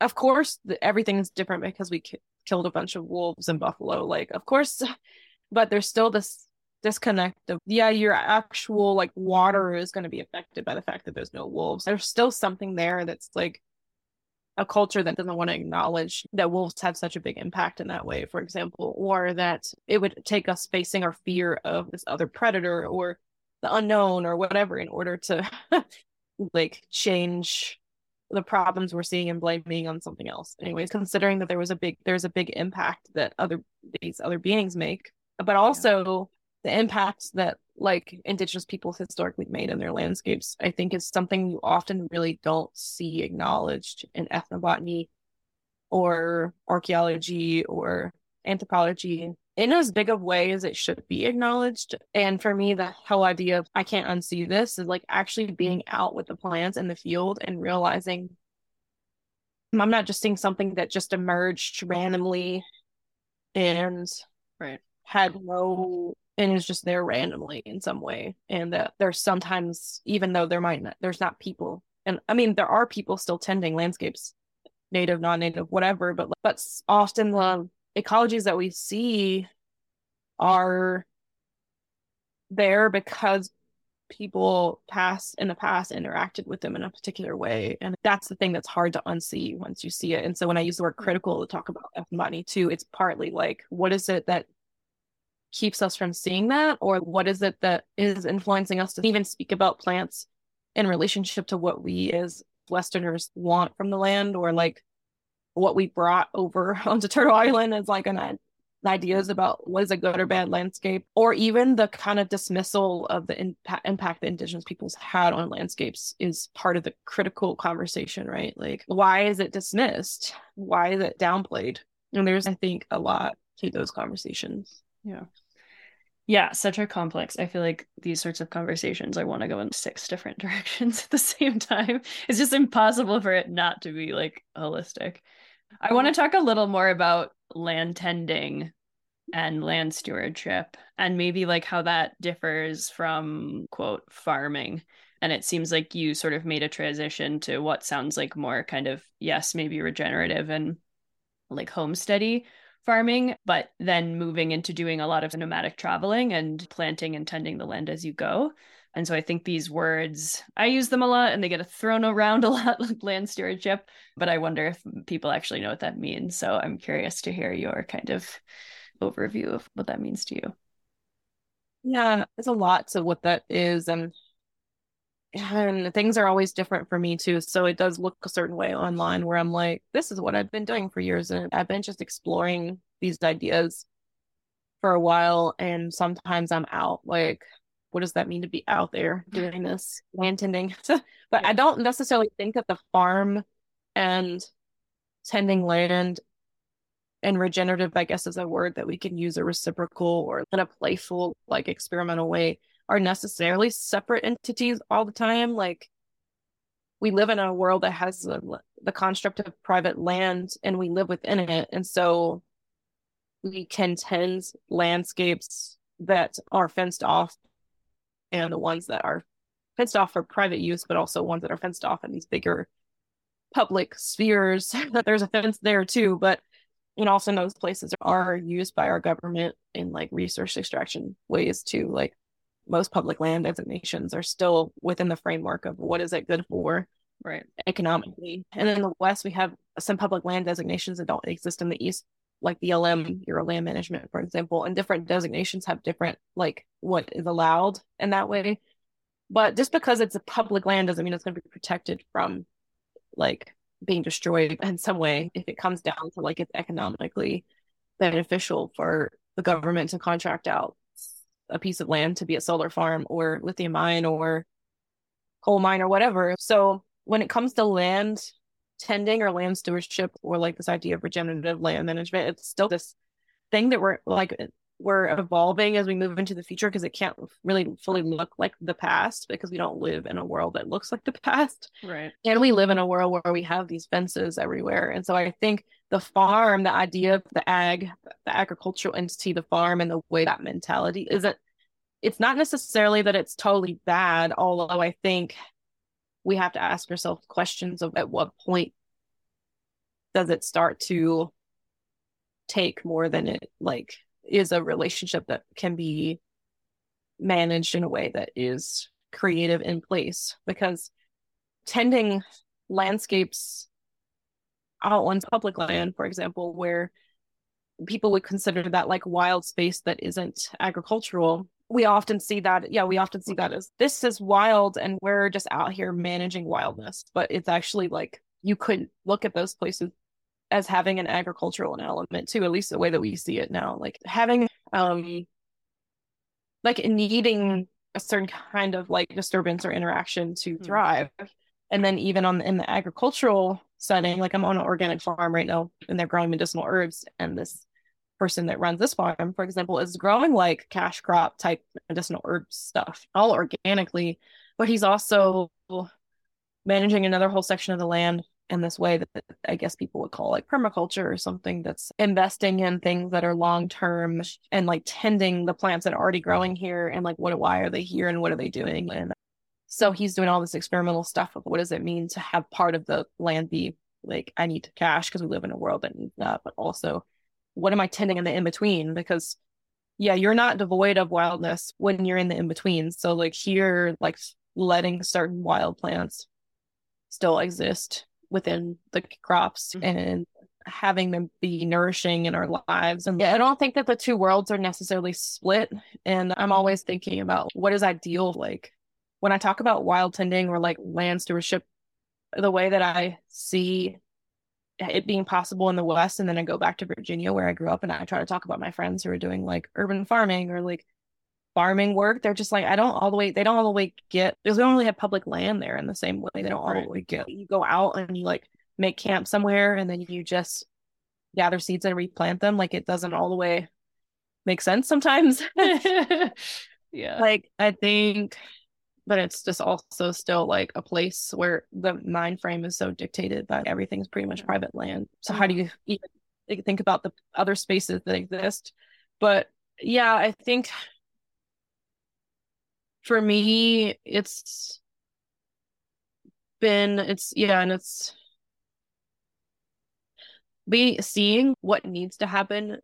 of course everything's different because we ki- killed a bunch of wolves and buffalo like of course but there's still this disconnect of yeah your actual like water is going to be affected by the fact that there's no wolves there's still something there that's like a culture that doesn't want to acknowledge that wolves have such a big impact in that way for example or that it would take us facing our fear of this other predator or the unknown or whatever in order to like change the problems we're seeing and blaming on something else. Anyways, considering that there was a big there's a big impact that other these other beings make, but also. The impacts that like indigenous peoples historically made in their landscapes, I think is something you often really don't see acknowledged in ethnobotany or archaeology or anthropology in as big of way as it should be acknowledged. And for me, the whole idea of I can't unsee this is like actually being out with the plants in the field and realizing hmm, I'm not just seeing something that just emerged randomly and right had no and is just there randomly in some way. And that there's sometimes even though there might not there's not people and I mean there are people still tending landscapes, native, non-native, whatever, but but often the ecologies that we see are there because people past in the past interacted with them in a particular way and that's the thing that's hard to unsee once you see it and so when i use the word critical to talk about money too it's partly like what is it that keeps us from seeing that or what is it that is influencing us to even speak about plants in relationship to what we as westerners want from the land or like what we brought over onto Turtle Island as like an ideas about what is a good or bad landscape, or even the kind of dismissal of the impact, impact that indigenous peoples had on landscapes is part of the critical conversation, right? Like, why is it dismissed? Why is it downplayed? And there's, I think, a lot to those conversations. Yeah. Yeah, such a complex. I feel like these sorts of conversations, I want to go in six different directions at the same time. It's just impossible for it not to be like holistic. I want to talk a little more about land tending and land stewardship and maybe like how that differs from quote farming and it seems like you sort of made a transition to what sounds like more kind of yes maybe regenerative and like homesteady farming but then moving into doing a lot of nomadic traveling and planting and tending the land as you go and so I think these words, I use them a lot and they get thrown around a lot, like land stewardship, but I wonder if people actually know what that means. So I'm curious to hear your kind of overview of what that means to you. Yeah, there's a lot to what that is. And and things are always different for me too. So it does look a certain way online where I'm like, this is what I've been doing for years. And I've been just exploring these ideas for a while. And sometimes I'm out like, what does that mean to be out there doing this land tending? but. I don't necessarily think that the farm and tending land and regenerative, I guess, is a word that we can use a reciprocal or in a playful, like experimental way are necessarily separate entities all the time. Like we live in a world that has the, the construct of private land and we live within it. And so we can tend landscapes that are fenced off and the ones that are fenced off for private use, but also ones that are fenced off in these bigger public spheres. That there's a fence there too, but and also those places are used by our government in like resource extraction ways too. Like most public land designations are still within the framework of what is it good for right. economically. And in the west we have some public land designations that don't exist in the east like the BLM Bureau land management for example and different designations have different like what is allowed in that way. But just because it's a public land doesn't mean it's going to be protected from like being destroyed in some way. If it comes down to like it's economically beneficial for the government to contract out a piece of land to be a solar farm or lithium mine or coal mine or whatever. So when it comes to land tending or land stewardship or like this idea of regenerative land management, it's still this thing that we're like we're evolving as we move into the future because it can't really fully look like the past because we don't live in a world that looks like the past. Right. And we live in a world where we have these fences everywhere. And so I think the farm, the idea of the ag, the agricultural entity, the farm, and the way that mentality isn't, it's not necessarily that it's totally bad, although I think we have to ask ourselves questions of at what point does it start to take more than it like is a relationship that can be managed in a way that is creative in place because tending landscapes out on public land, for example, where people would consider that like wild space that isn't agricultural. We often see that, yeah, we often see that as this is wild and we're just out here managing wildness. But it's actually like you could look at those places as having an agricultural element too, at least the way that we see it now. Like having um like needing a certain kind of like disturbance or interaction to hmm. thrive. Mm-hmm. And then even on in the agricultural setting, like I'm on an organic farm right now and they're growing medicinal herbs and this person that runs this farm, for example, is growing like cash crop type medicinal herb stuff all organically, but he's also managing another whole section of the land in this way that I guess people would call like permaculture or something that's investing in things that are long term and like tending the plants that are already growing here and like what why are they here and what are they doing? And so he's doing all this experimental stuff of what does it mean to have part of the land be like I need cash because we live in a world that needs that but also what am I tending in the in between because yeah you're not devoid of wildness when you're in the in between so like here like letting certain wild plants still exist within the crops mm-hmm. and having them be nourishing in our lives. And yeah, I don't think that the two worlds are necessarily split. And I'm always thinking about what is ideal. Like when I talk about wild tending or like land stewardship, the way that I see it being possible in the West, and then I go back to Virginia where I grew up and I try to talk about my friends who are doing like urban farming or like farming work, they're just like, I don't all the way, they don't all the way get, because we don't really have public land there in the same way. They don't all the way get, you go out and you like make camp somewhere and then you just gather seeds and replant them. Like it doesn't all the way make sense sometimes. yeah. Like I think, but it's just also still like a place where the mind frame is so dictated that everything's pretty much private land. So how do you even think about the other spaces that exist? But yeah, I think for me it's been it's yeah and it's be seeing what needs to happen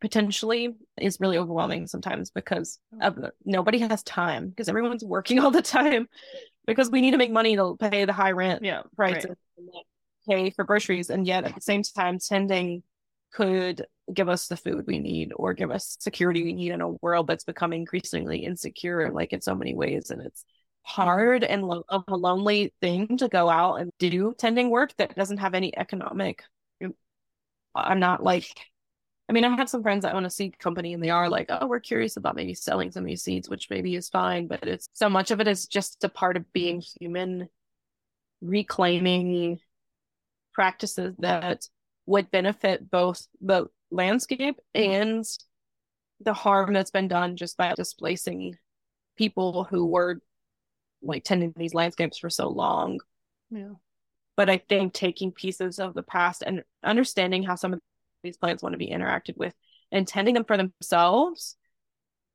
potentially is really overwhelming sometimes because oh. of, nobody has time because everyone's working all the time because we need to make money to pay the high rent yeah prices right. pay for groceries and yet at the same time tending could give us the food we need or give us security we need in a world that's becoming increasingly insecure like in so many ways and it's hard and lo- of a lonely thing to go out and do tending work that doesn't have any economic. I'm not like, I mean, I've had some friends that own a seed company and they are like, oh, we're curious about maybe selling some of these seeds, which maybe is fine, but it's so much of it is just a part of being human, reclaiming practices that would benefit both the landscape and the harm that's been done just by displacing people who were like tending these landscapes for so long. Yeah. But I think taking pieces of the past and understanding how some of these plants want to be interacted with and tending them for themselves,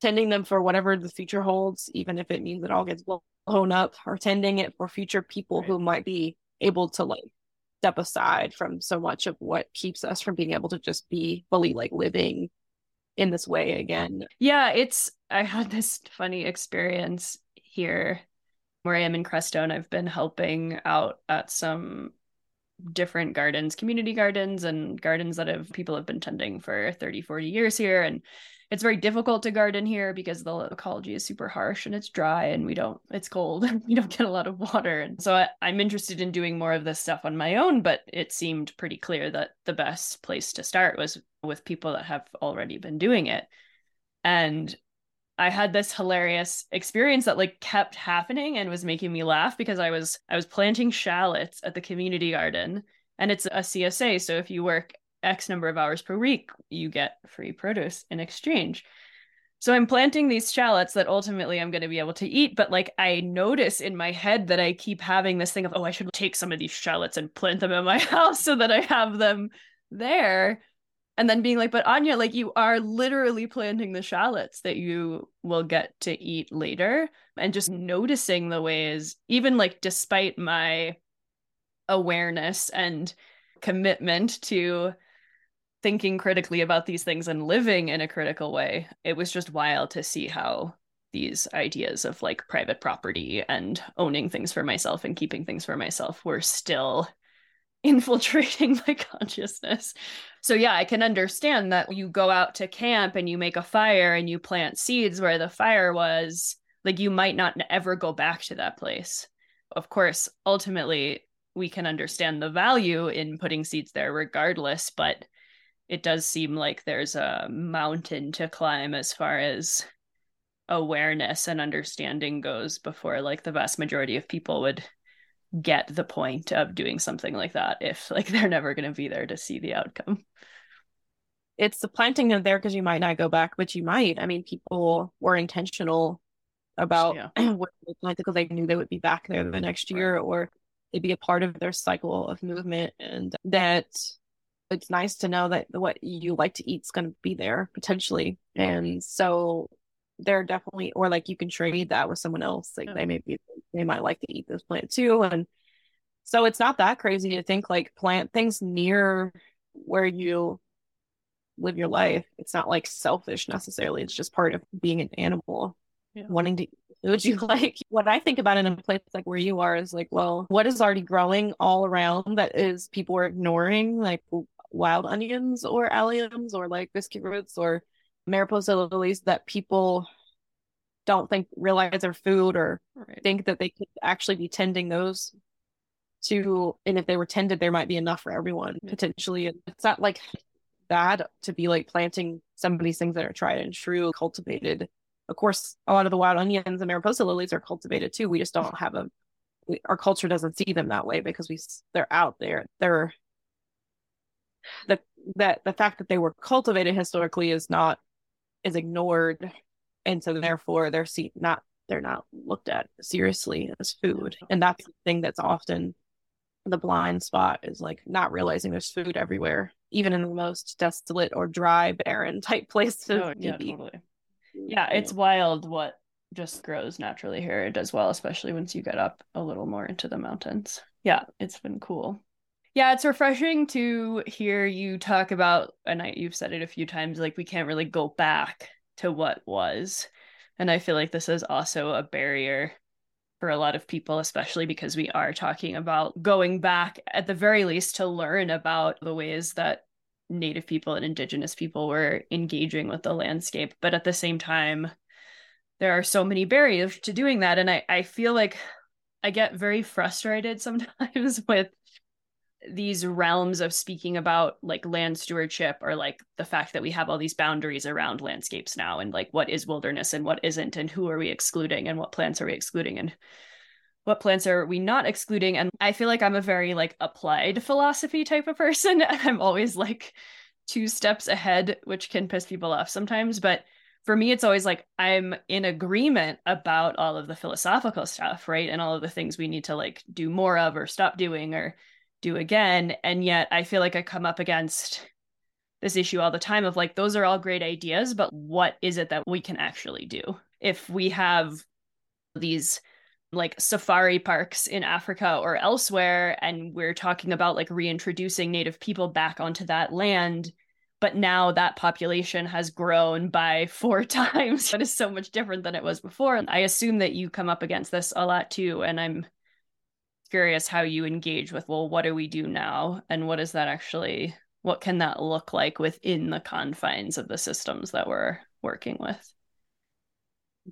tending them for whatever the future holds, even if it means it all gets blown up, or tending it for future people right. who might be able to like step aside from so much of what keeps us from being able to just be fully like living in this way again. Yeah, it's I had this funny experience here where I am in Crestone. I've been helping out at some different gardens, community gardens and gardens that have people have been tending for 30, 40 years here. And it's very difficult to garden here because the ecology is super harsh and it's dry and we don't it's cold. We don't get a lot of water. And so I, i'm interested in doing more of this stuff on my own but it seemed pretty clear that the best place to start was with people that have already been doing it. And I had this hilarious experience that like kept happening and was making me laugh because I was I was planting shallots at the community garden and it's a CSA so if you work X number of hours per week, you get free produce in exchange. So I'm planting these shallots that ultimately I'm going to be able to eat. But like I notice in my head that I keep having this thing of, oh, I should take some of these shallots and plant them in my house so that I have them there. And then being like, but Anya, like you are literally planting the shallots that you will get to eat later. And just noticing the ways, even like despite my awareness and commitment to thinking critically about these things and living in a critical way, it was just wild to see how these ideas of like private property and owning things for myself and keeping things for myself were still infiltrating my consciousness. So, yeah, I can understand that you go out to camp and you make a fire and you plant seeds where the fire was, like, you might not ever go back to that place. Of course, ultimately, we can understand the value in putting seeds there regardless, but it does seem like there's a mountain to climb as far as awareness and understanding goes before like the vast majority of people would get the point of doing something like that if like they're never going to be there to see the outcome it's the planting of there because you might not go back but you might i mean people were intentional about yeah. what they planted because they knew they would be back there the next year right. or they'd be a part of their cycle of movement and that it's nice to know that what you like to eat is going to be there potentially. And so they're definitely, or like you can trade that with someone else. Like yeah. they may be, they might like to eat this plant too. And so it's not that crazy to think like plant things near where you live your life. It's not like selfish necessarily. It's just part of being an animal, yeah. wanting to would you like what I think about in a place like where you are is like, well, what is already growing all around that is people are ignoring? Like, wild onions or alliums or like biscuit roots or mariposa lilies that people don't think realize are food or right. think that they could actually be tending those to and if they were tended there might be enough for everyone potentially. It's not like bad to be like planting some of these things that are tried and true cultivated. Of course a lot of the wild onions and mariposa lilies are cultivated too. We just don't have a our culture doesn't see them that way because we they're out there. They're the that the fact that they were cultivated historically is not is ignored and so therefore they're see, not they're not looked at seriously as food. And that's the thing that's often the blind spot is like not realizing there's food everywhere even in the most desolate or dry barren type places oh, yeah totally. Mm-hmm. Yeah it's wild what just grows naturally here it does well especially once you get up a little more into the mountains. Yeah it's been cool yeah, it's refreshing to hear you talk about, and I, you've said it a few times, like we can't really go back to what was. And I feel like this is also a barrier for a lot of people, especially because we are talking about going back at the very least to learn about the ways that Native people and Indigenous people were engaging with the landscape. But at the same time, there are so many barriers to doing that. And I, I feel like I get very frustrated sometimes with these realms of speaking about like land stewardship or like the fact that we have all these boundaries around landscapes now and like what is wilderness and what isn't and who are we excluding and what plants are we excluding and what plants are we not excluding. And i feel like i'm a very like applied philosophy type of person. I'm always like two steps ahead which can piss people off sometimes. But for me it's always like i'm in agreement about all of the philosophical stuff right? And all of the things we need to like do more of or stop doing or do again and yet i feel like i come up against this issue all the time of like those are all great ideas but what is it that we can actually do? If we have these like safari parks in Africa or elsewhere and we're talking about like reintroducing native people back onto that land but now that population has grown by four times that is so much different than it was before. And i assume that you come up against this a lot too and i'm curious how you engage with well what do we do now? And what is that actually what can that look like within the confines of the systems that we're working with?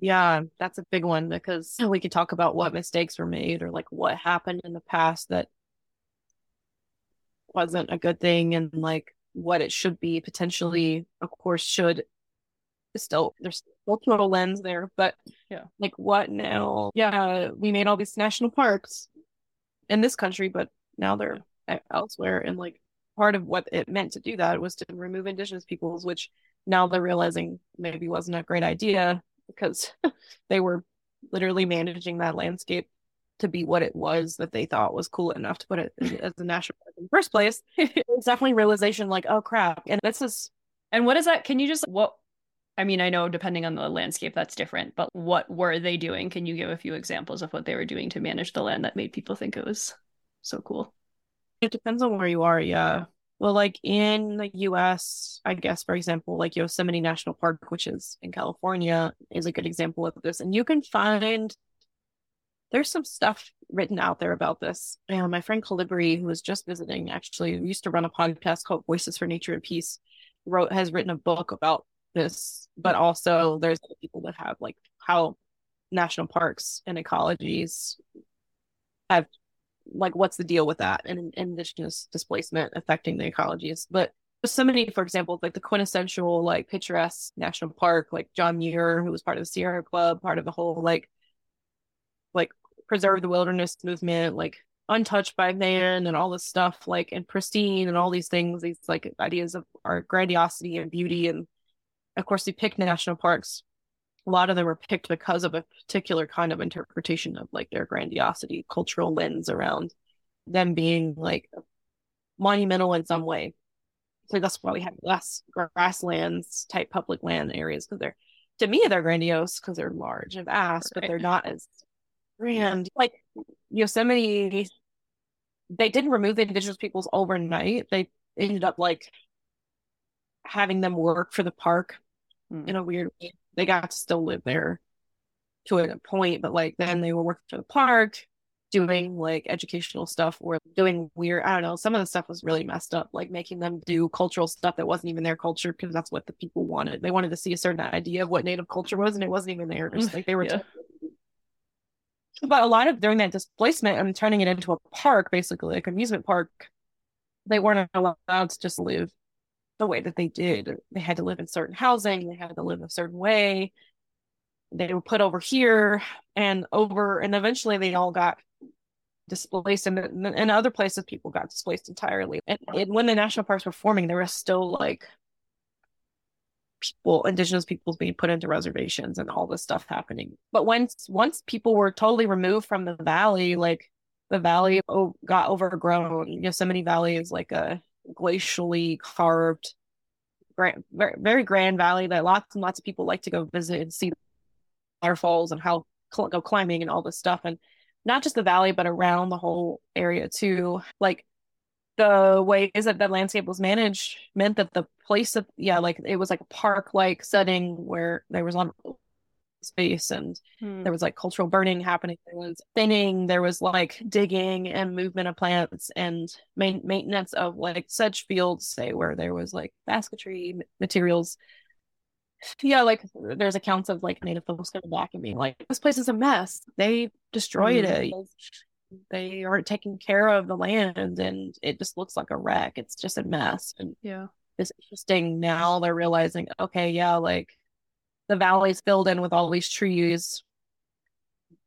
Yeah that's a big one because we could talk about what mistakes were made or like what happened in the past that wasn't a good thing and like what it should be potentially of course should. Still there's cultural lens there but yeah. like what now? Yeah we made all these national parks in this country, but now they're elsewhere. And like part of what it meant to do that was to remove indigenous peoples, which now they're realizing maybe wasn't a great idea because they were literally managing that landscape to be what it was that they thought was cool enough to put it as a national park in the first place. it's definitely realization like, oh crap. And this is and what is that? Can you just what I mean, I know depending on the landscape that's different, but what were they doing? Can you give a few examples of what they were doing to manage the land that made people think it was so cool? It depends on where you are, yeah. Well, like in the US, I guess, for example, like Yosemite National Park, which is in California, is a good example of this. And you can find there's some stuff written out there about this. And my friend Calibri, who was just visiting, actually used to run a podcast called Voices for Nature and Peace, wrote has written a book about this, but also there's people that have like how national parks and ecologies have like what's the deal with that and indigenous displacement affecting the ecologies? But so many for example like the quintessential like picturesque national park like john muir who was part of the sierra club part of the whole like like preserve the wilderness movement like untouched by man and all this stuff like and pristine and all these things these like ideas of our grandiosity and beauty and of course, we picked national parks. A lot of them were picked because of a particular kind of interpretation of like their grandiosity, cultural lens around them being like monumental in some way. So that's why we have less grasslands type public land areas because they're, to me, they're grandiose because they're large and vast, right. but they're not as grand. Like Yosemite, they didn't remove the indigenous peoples overnight. They ended up like having them work for the park mm. in a weird way. They got to still live there to a point, but like then they were working for the park, doing like educational stuff or doing weird, I don't know, some of the stuff was really messed up, like making them do cultural stuff that wasn't even their culture because that's what the people wanted. They wanted to see a certain idea of what native culture was and it wasn't even theirs. Like they were yeah. t- but a lot of during that displacement and turning it into a park, basically like amusement park, they weren't allowed to just live the way that they did. They had to live in certain housing, they had to live a certain way. They were put over here and over, and eventually they all got displaced, and in other places people got displaced entirely. And, and when the national parks were forming, there was still like people, indigenous peoples being put into reservations and all this stuff happening. But once once people were totally removed from the valley, like the valley got overgrown. Yosemite Valley is like a glacially carved, grand, very, very grand valley that lots and lots of people like to go visit and see waterfalls and how go climbing and all this stuff. And not just the valley, but around the whole area too. Like the way is that the landscape was managed meant that the place of yeah, like it was like a park like setting where there was on space and hmm. there was like cultural burning happening there was thinning there was like digging and movement of plants and main- maintenance of like sedge fields say where there was like basketry materials yeah, like there's accounts of like native folks coming back and being like, this place is a mess. They destroyed Mm. it. They aren't taking care of the land and it just looks like a wreck. It's just a mess. And Yeah. it's interesting now they're realizing, okay, yeah, like the valley's filled in with all these trees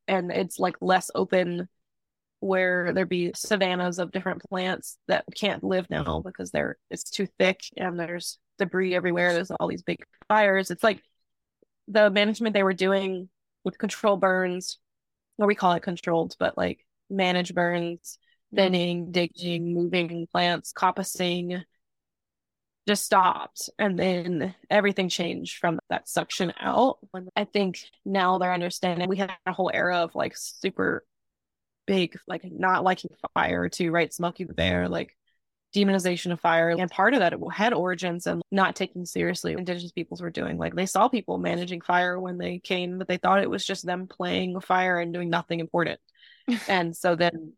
and it's like less open where there be savannas of different plants that can't live now because they're it's too thick and there's debris everywhere. There's all these big fires. It's like the management they were doing with control burns, or we call it controlled, but like manage burns, mm-hmm. thinning, digging, moving plants, coppicing, just stopped. And then everything changed from that suction out. I think now they're understanding we had a whole era of like super big, like not liking fire to right, the Bear, like demonization of fire. And part of that it had origins and not taking seriously what indigenous peoples were doing. Like they saw people managing fire when they came, but they thought it was just them playing with fire and doing nothing important. and so then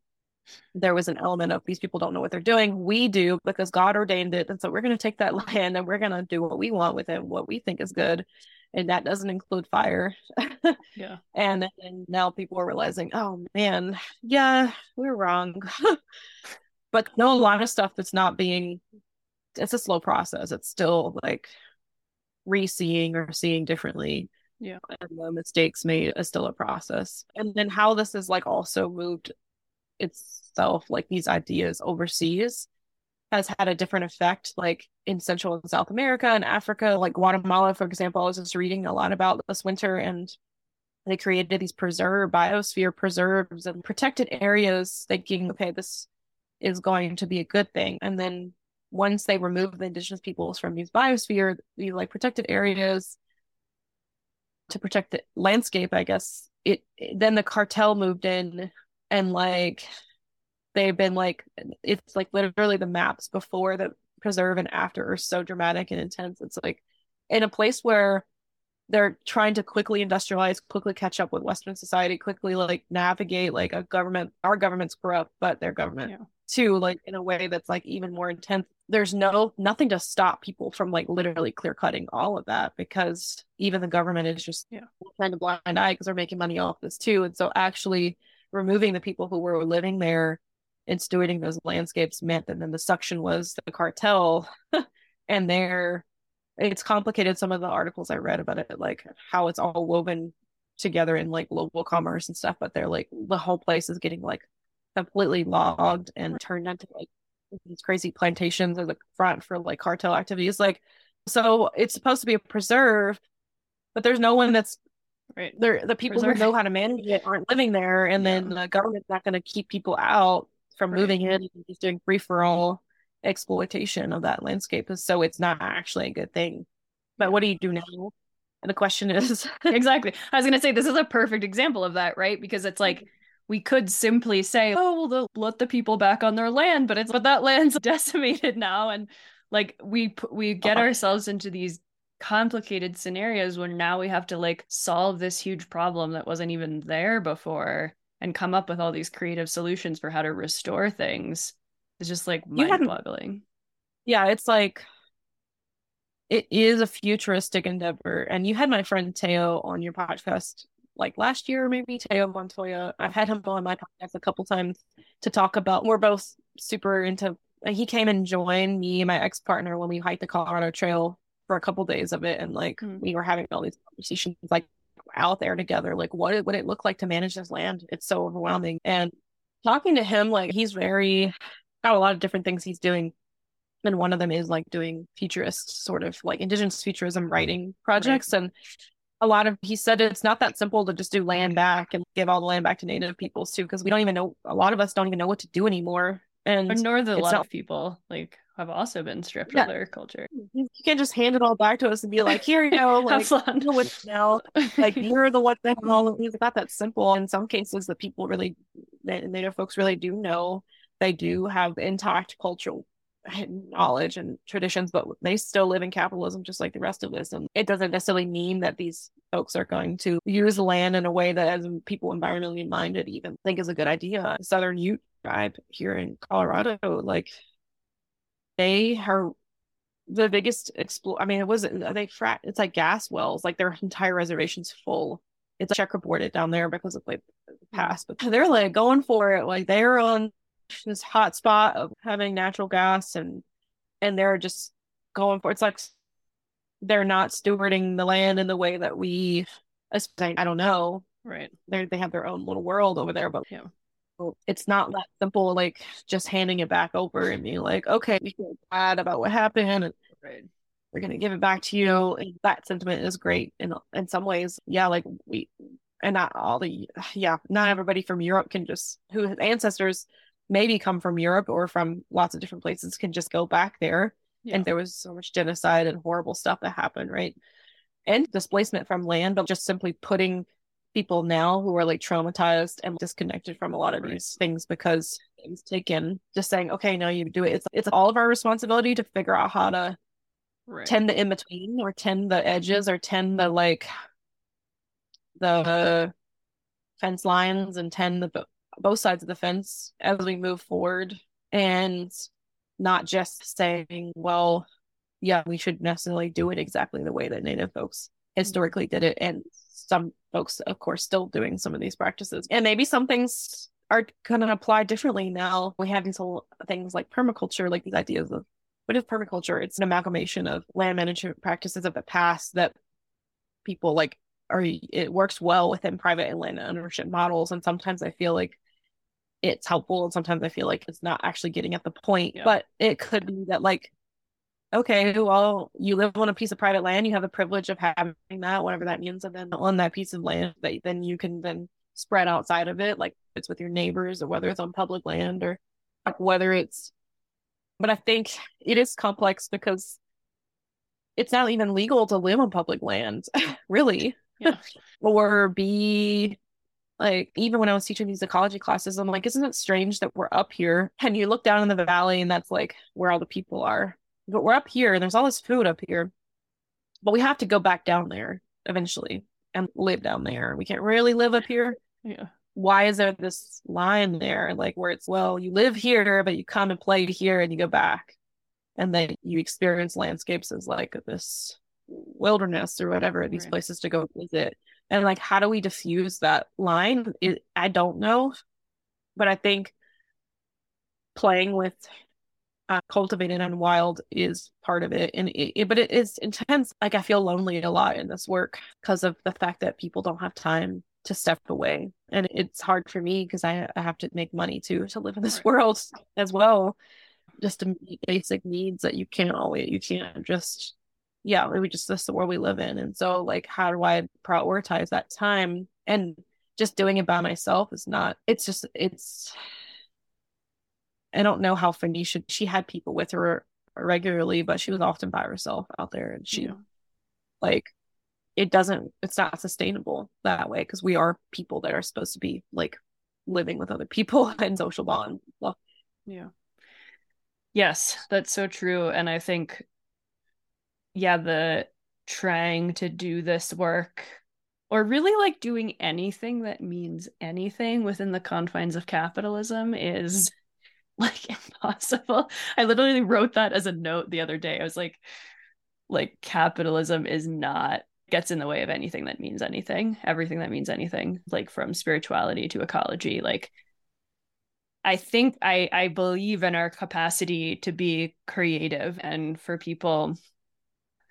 there was an element of these people don't know what they're doing. We do because God ordained it. And so we're going to take that land and we're going to do what we want with it, what we think is good. And that doesn't include fire. Yeah. and, and now people are realizing, oh man, yeah, we're wrong. but no, a lot of stuff that's not being, it's a slow process. It's still like re-seeing or seeing differently. Yeah. And the mistakes made is still a process. And then how this is like also moved itself, like these ideas overseas, has had a different effect, like in Central and South America and Africa, like Guatemala, for example. I was just reading a lot about this winter and they created these preserve biosphere preserves and protected areas thinking, okay, this is going to be a good thing. And then once they remove the indigenous peoples from these biosphere, these like protected areas to protect the landscape, I guess, it then the cartel moved in and like they've been like it's like literally the maps before the preserve and after are so dramatic and intense. It's like in a place where they're trying to quickly industrialize, quickly catch up with Western society, quickly like navigate like a government. Our government's corrupt, but their government Yeah. too, like in a way that's like even more intense. There's no nothing to stop people from like literally clear cutting all of that because even the government is just Yeah. kind of blind eye because they're making money off this too. And so actually removing the people who were living there and stewarding those landscapes meant that then the suction was the cartel. And they're it's complicated some of the articles i read about it like how it's all woven together in like global commerce and stuff but they're like the whole place is getting like completely logged and turned into like these crazy plantations or the front for like cartel activities. Like so it's supposed to be a preserve but there's no one that's Right. there the people who know how to manage it aren't living there and then the government's not going to keep people out from Right. moving in and just doing free for all exploitation of that landscape so it's not actually a good thing but what do you do now and the question is exactly. I was going to say this is a perfect example of that, right? Because it's like we could simply say, "Oh, well, they'll let the people back on their land," but it's but that land's decimated now, and like we we get Uh-huh. ourselves into these complicated scenarios where now we have to like solve this huge problem that wasn't even there before and come up with all these creative solutions for how to restore things. It's just like mind-boggling. yeah it's like it is a futuristic endeavor and you had my friend teo on your podcast like last year maybe teo montoya i've had him on my podcast a couple times to talk about we're both super into he came and joined me and my ex-partner when we hiked the colorado trail for a couple days of it and like Hmm. we were having all these conversations like out there together like what would it look like to manage this land. It's so overwhelming. And talking to him like he's very got a lot of different things he's doing. And one of them is like doing futurist sort of like indigenous futurism writing projects. And a lot of he said it's not that simple to just do land back and give all the land back to native peoples too because we don't even know a lot of us don't even know what to do anymore. And nor the a lot not- of people like have also been stripped Yeah. of their culture. you can't just hand it all back to us and be like here you go like deal with it now. Like you're the one that all of these. It's not that simple. In some cases the people really the native folks really do know. They do have intact cultural knowledge and traditions but they still live in capitalism just like the rest of us and it doesn't necessarily mean that these folks are going to use land in a way that as people environmentally minded even. Think is a good idea. Southern ute tribe here in colorado like they are the biggest explore. I mean, it wasn't they frat. It's like gas wells. Like their entire reservation's full. It's checkerboarded down there because of like the hmm. past, but they're like going for it. Like they're on this hot spot of having natural gas, and and they're just going for. It's like they're not stewarding the land in the way that we. I don't know. Right. They they have their own little world over there, but Yeah. It's not that simple. Like just handing it back over and being like, okay, we feel bad about what happened, and Right. we're gonna give it back to you. And that sentiment is great in in some ways. Yeah, like we and not all the yeah, not everybody from Europe can just who has ancestors maybe come from Europe or from lots of different places can just go back there. Yeah. And there was so much genocide and horrible stuff that happened, right? And displacement from land, but just simply putting people now who are like traumatized and disconnected from a lot of Right. these things because was taken, just saying, okay, no, you do it. It's it's all of our responsibility to figure out how to Right. tend the in between or tend the edges or tend the like the fence lines and tend the bo- both sides of the fence as we move forward and not just saying well yeah we should necessarily do it exactly the way that native folks historically did it and some folks of course still doing some of these practices and maybe some things are going to apply differently now we have these whole things like permaculture like these ideas of what is permaculture? It's an amalgamation of land management practices of the past that people like are it works well within private and land ownership models. And sometimes I feel like it's helpful and sometimes I feel like it's not actually getting at the point. Yeah. But it could be that like, okay, well, you live on a piece of private land, you have the privilege of having that, whatever that means, and then on that piece of land that then you can then spread outside of it, like it's with your neighbors or whether it's on public land or like whether it's but I think it is complex because it's not even legal to live on public land, really. Yeah. or be like, even when I was teaching these ecology classes, I'm like, isn't it strange that we're up here and you look down in the valley and that's like where all the people are? But we're up here and there's all this food up here, but we have to go back down there eventually and live down there. We can't really live up here Yeah. why is there this line there like where it's well you live here but you come and play here and you go back and then you experience landscapes as like this wilderness or whatever these Right. places to go visit and like how do we diffuse that line it, i don't know but i think playing with uh, cultivated and wild is part of it. And it, it- but it is intense. Like i feel lonely a lot in this work because of the fact that people don't have time to step away. And it's hard for me because I, I have to make money too to live in this world as well. Just to meet basic needs that you can't always you can't just yeah we just that's the world we live in. And so like how do i prioritize that time? And just doing it by myself is not it's just it's i don't know how Phoenicia she had people with her regularly but she was often by herself out there and she Yeah. like it doesn't it's not sustainable that way because we are people that are supposed to be like living with other people and social bond. well, Yeah. Yes, that's so true. And I think, yeah, the trying to do this work or really like doing anything that means anything within the confines of capitalism is like impossible. I literally wrote that as a note the other day. I was like, like capitalism is not gets in the way of anything that means anything, everything that means anything, like from spirituality to ecology, like I think I I believe in our capacity to be creative and for people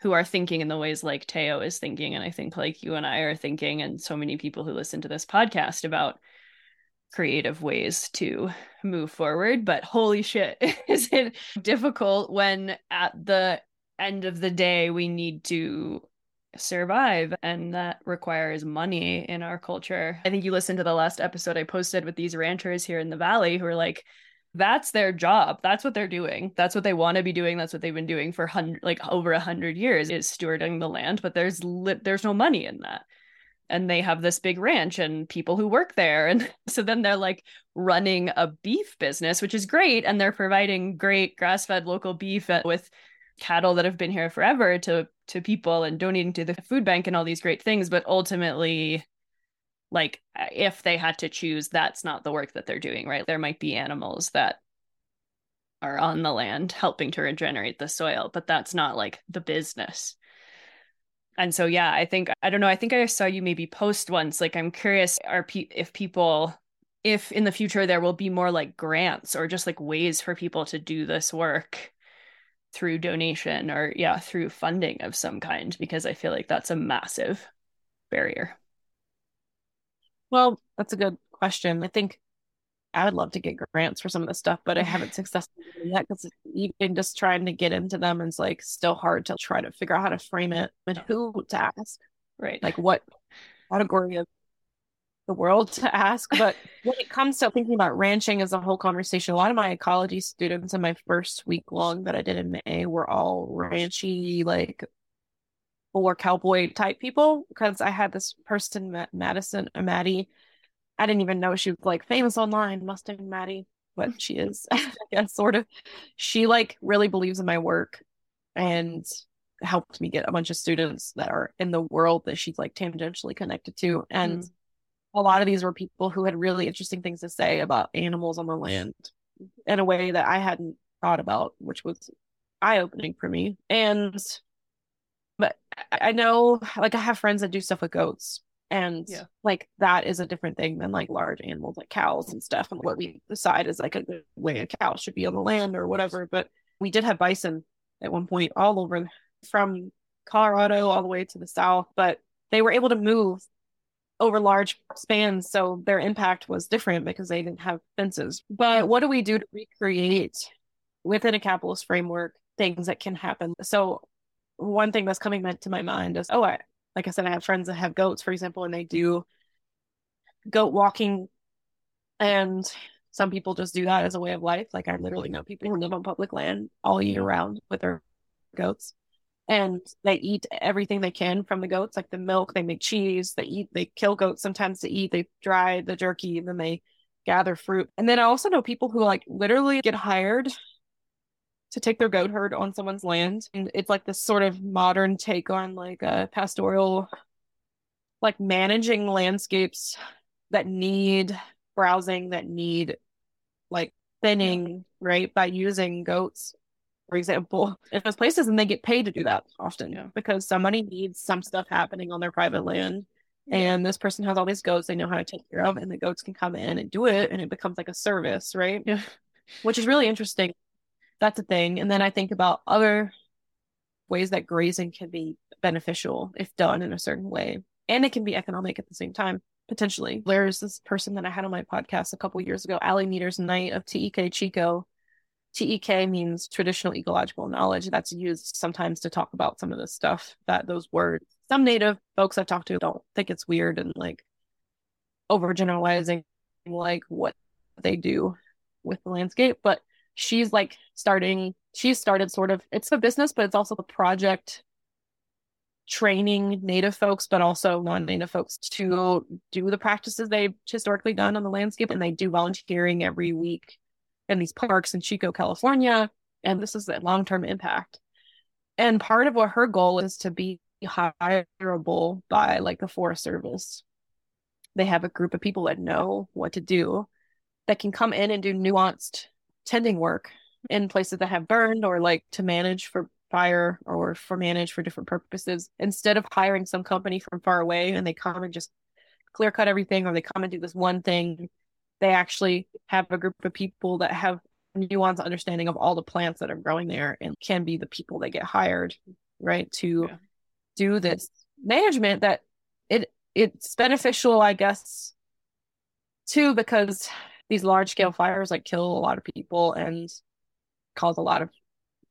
who are thinking in the ways like Teo is thinking and I think like you and I are thinking and so many people who listen to this podcast about creative ways to move forward but holy shit is it difficult when at the end of the day we need to survive and that requires money in our culture. I think you listened to the last episode I posted with these ranchers here in the valley who are like that's their job. That's what they're doing. That's what they want to be doing. That's what they've been doing for hundred like over a hundred years is stewarding the land, but there's li- there's no money in that. And they have this big ranch and people who work there. And so then they're like running a beef business, which is great. And they're providing great grass fed local beef at- with cattle that have been here forever to to people and donating to the food bank and all these great things but ultimately like uh, if they had to choose that's not the work that they're doing right there might be animals that are on the land helping to regenerate the soil, but that's not like the business. And so yeah, I think I don't know, I think I saw you maybe post once like I'm curious are pe- if people if in the future there will be more like grants or just like ways for people to do this work through donation or yeah, through funding of some kind because I feel like that's a massive barrier. Well, that's a good question. I think I would love to get grants for some of this stuff, but I haven't successfully yet because even just trying to get into them is like still hard to try to figure out how to frame it and who to ask. Right. Like what category of the world to ask. But when it comes to thinking about ranching as a whole conversation, a lot of my ecology students in my first week long that I did in May were all ranchy, like or cowboy type people because I had this person, Madison, uh, Maddie, I didn't even know she was like famous online, Mustang Maddie, but she is, I guess, sort of. She like really believes in my work and helped me get a bunch of students that are in the world that she's like tangentially connected to. And mm. a lot of these were people who had really interesting things to say about animals on the land in a way that I hadn't thought about, which was eye opening for me. And but I know like I have friends that do stuff with goats and yeah. like that is a different thing than like large animals like cows and stuff and what we decide is like a good way a cow should be on the land or whatever. But we did have bison at one point all over from colorado all the way to the south but they were able to move over large spans so their impact was different because they didn't have fences. But what do we do to recreate within a capitalist framework things that can happen? So one thing that's coming to my mind is oh I, like I said, I have friends that have goats, for example, and they do goat walking. And some people just do that as a way of life. Like I literally know people who live on public land all year round with their goats. And they eat everything they can from the goats, like the milk, they make cheese, they eat, they kill goats sometimes to eat, they dry the jerky, and then they gather fruit. And then I also know people who like literally get hired to take their goat herd on someone's land. And it's like this sort of modern take on like a pastoral, like managing landscapes that need browsing, that need like thinning, right? By using goats, for example, in those places, and they get paid to do that often yeah. because somebody needs some stuff happening on their private land. And this person has all these goats they know how to take care of, and the goats can come in and do it, and it becomes like a service, right? Yeah. Which is really interesting that's a thing. And then I think about other ways that grazing can be beneficial if done in a certain way. And it can be economic at the same time, potentially. There's this person that I had on my podcast a couple years ago, Ali Meders-Knight of TEK Chico. TEK means traditional ecological knowledge. That's used sometimes to talk about some of this stuff that those words. Some native folks I've talked to don't think it's weird and like overgeneralizing like what they do with the landscape. But she's like starting she started sort of it's a business but it's also a project training native folks but also non-native folks to do the practices they've historically done on the landscape and they do volunteering every week in these parks in chico california and this is a long-term impact. And part of what her goal is to be hireable by like the forest service. They have a group of people that know what to do that can come in and do nuanced tending work in places that have burned or like to manage for fire or for manage for different purposes instead of hiring some company from far away and they come and just clear cut everything or they come and do this one thing they actually have a group of people that have nuanced understanding of all the plants that are growing there and can be the people that get hired right to yeah. do this management that it it's beneficial i guess too because these large scale fires like kill a lot of people and cause a lot of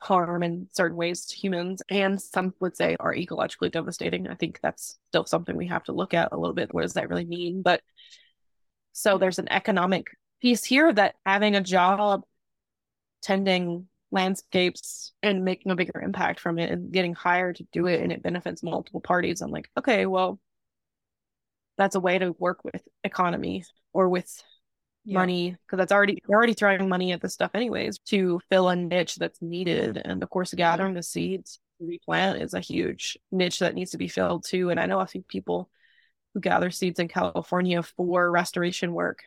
harm in certain ways to humans. And some would say are ecologically devastating. I think that's still something we have to look at a little bit. What does that really mean? But so there's an economic piece here that having a job tending landscapes and making a bigger impact from it and getting hired to do it and it benefits multiple parties i'm like okay well that's a way to work with economy or with yeah. money because that's already they're already throwing money at this stuff anyways to fill a niche that's needed and of course gathering the seeds to replant is a huge niche that needs to be filled too and i know a few people who gather seeds in california for restoration work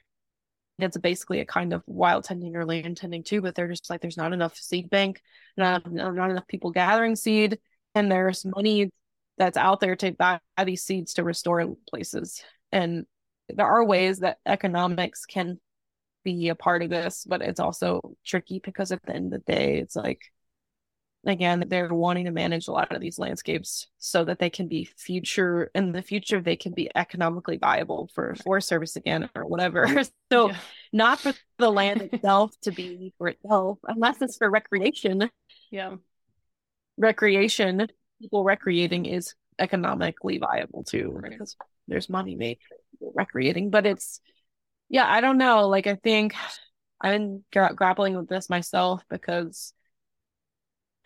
it's basically a kind of wild tending or land tending too, but they're just like there's not enough seed bank, not not enough people gathering seed, and there's money that's out there to buy these seeds to restore places. And there are ways that economics can be a part of this, but it's also tricky because at the end of the day, it's like again they're wanting to manage a lot of these landscapes so that they can be future in the future they can be economically viable for forest service again or whatever so yeah. not for the land itself to be for itself unless it's for recreation yeah recreation people recreating is economically viable too right. because there's money made recreating but it's yeah i don't know like i think i've been gra- grappling with this myself because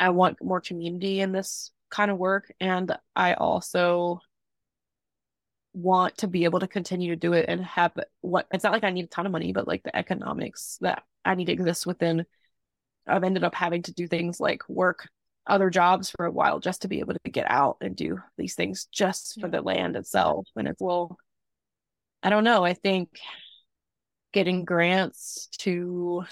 I want more community in this kind of work. And I also want to be able to continue to do it and have what it's not like I need a ton of money, but like the economics that I need to exist within. I've ended up having to do things like work other jobs for a while just to be able to get out and do these things just for the land itself. And it's well, I don't know. I think getting grants to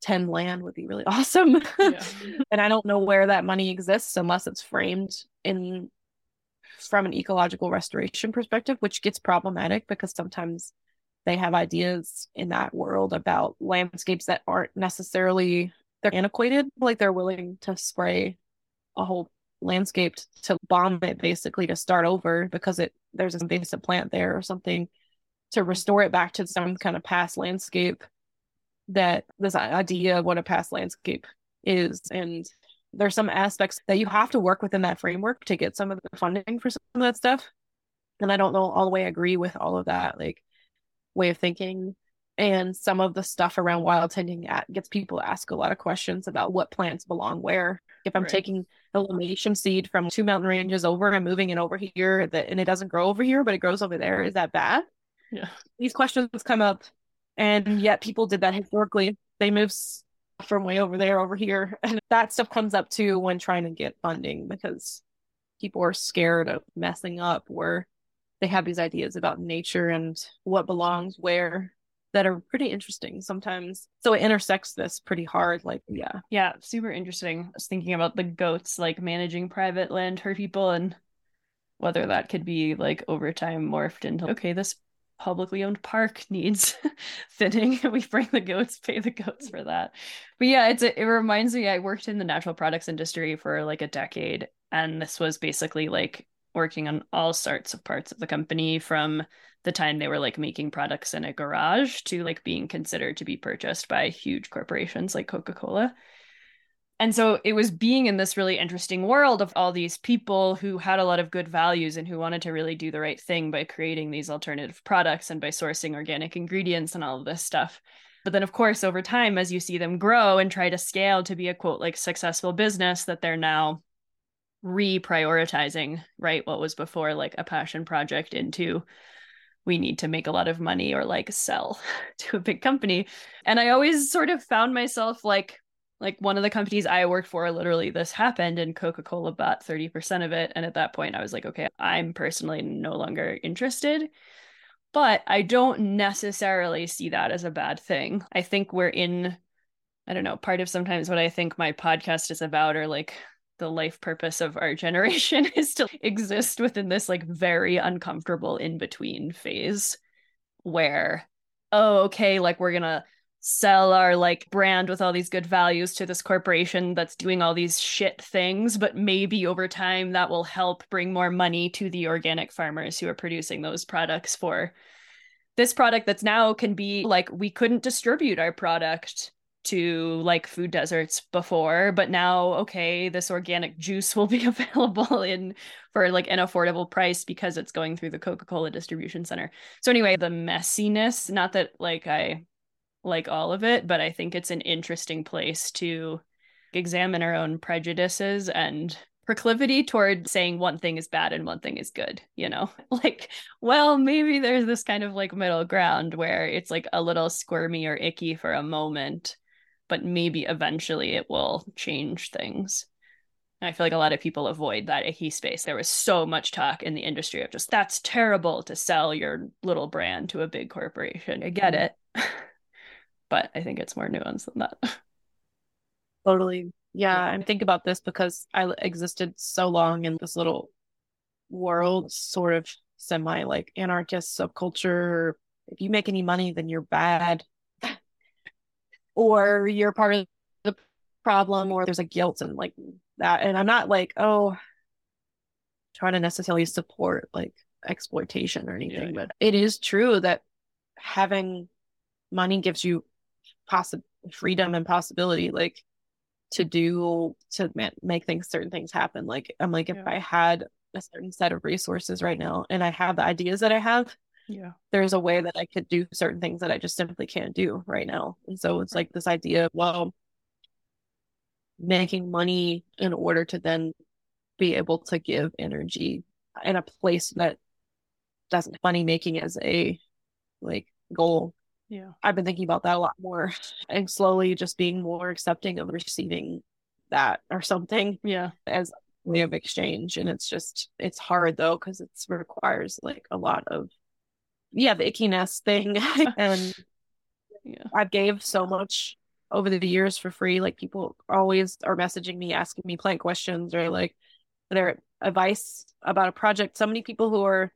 tend land would be really awesome. Yeah. and I don't know where that money exists unless it's framed in from an ecological restoration perspective, which gets problematic because sometimes they have ideas in that world about landscapes that aren't necessarily they're antiquated, like they're willing to spray a whole landscape to bomb it basically to start over because it there's an invasive plant there or something to restore it back to some kind of past landscape that this idea of what a past landscape is. And there's some aspects that you have to work within that framework to get some of the funding for some of that stuff. And i don't know all the way I agree with all of that like way of thinking. And some of the stuff around wild tending at gets people to ask a lot of questions about what plants belong where. If i'm right. taking a Lomatium seed from two mountain ranges over and moving it over here that and it doesn't grow over here but it grows over there is that bad yeah these questions come up and yet people did that historically. They moved from way over there over here. And that stuff comes up too when trying to get funding because people are scared of messing up where they have these ideas about nature and what belongs where that are pretty interesting sometimes. So it intersects this pretty hard. Like, yeah. Yeah, super interesting. I was thinking about the goats like managing private land for people and whether that could be like over time morphed into okay, this publicly owned park needs fitting we bring the goats pay the goats for that. But yeah it's a, it reminds me i worked in the natural products industry for like a decade and this was basically like working on all sorts of parts of the company from the time they were like making products in a garage to like being considered to be purchased by huge corporations like coca-cola and so it was being in this really interesting world of all these people who had a lot of good values and who wanted to really do the right thing by creating these alternative products and by sourcing organic ingredients and all of this stuff. But then, of course, over time, as you see them grow and try to scale to be a quote, like successful business, that they're now reprioritizing, right? What was before like a passion project into we need to make a lot of money or like sell to a big company. And I always sort of found myself like, like one of the companies I worked for, literally this happened and Coca Cola bought 30% of it. And at that point, I was like, okay, I'm personally no longer interested. But I don't necessarily see that as a bad thing. I think we're in, I don't know, part of sometimes what I think my podcast is about, or like the life purpose of our generation is to exist within this like very uncomfortable in between phase where, oh, okay, like we're gonna sell our like brand with all these good values to this corporation that's doing all these shit things but maybe over time that will help bring more money to the organic farmers who are producing those products for this product that's now can be like we couldn't distribute our product to like food deserts before but now okay this organic juice will be available in for like an affordable price because it's going through the coca-cola distribution center. So anyway the messiness not that like i like all of it, but I think it's an interesting place to examine our own prejudices and proclivity toward saying one thing is bad and one thing is good, you know? Like, well, maybe there's this kind of like middle ground where it's like a little squirmy or icky for a moment, but maybe eventually it will change things. And I feel like a lot of people avoid that icky space. There was so much talk in the industry of just that's terrible to sell your little brand to a big corporation. I get mm-hmm. it. but I think it's more nuanced than that. Totally. Yeah, I think about this because I existed so long in this little world, sort of semi like anarchist subculture. If you make any money, then you're bad, or you're part of the problem, or there's a guilt and like that. And I'm not like, oh, trying to necessarily support like exploitation or anything, Yeah. but it is true that having money gives you possi freedom and possibility, like to do to ma- make things certain things happen. Like I'm like, if I had a certain set of resources right now and I have the ideas that I have, Yeah. there's a way that I could do certain things that I just simply can't do right now. And so it's like this idea of, well, making money in order to then be able to give energy in a place that doesn't money making as a like goal. Yeah. I've been thinking about that a lot more and slowly just being more accepting of receiving that or something Yeah. as a way of exchange. And it's just, it's hard though, because it requires like a lot of, yeah, the ickiness thing. and Yeah. i've gave so much over the years for free. Like people always are messaging me, asking me plant questions or like their advice about a project. So many people who are,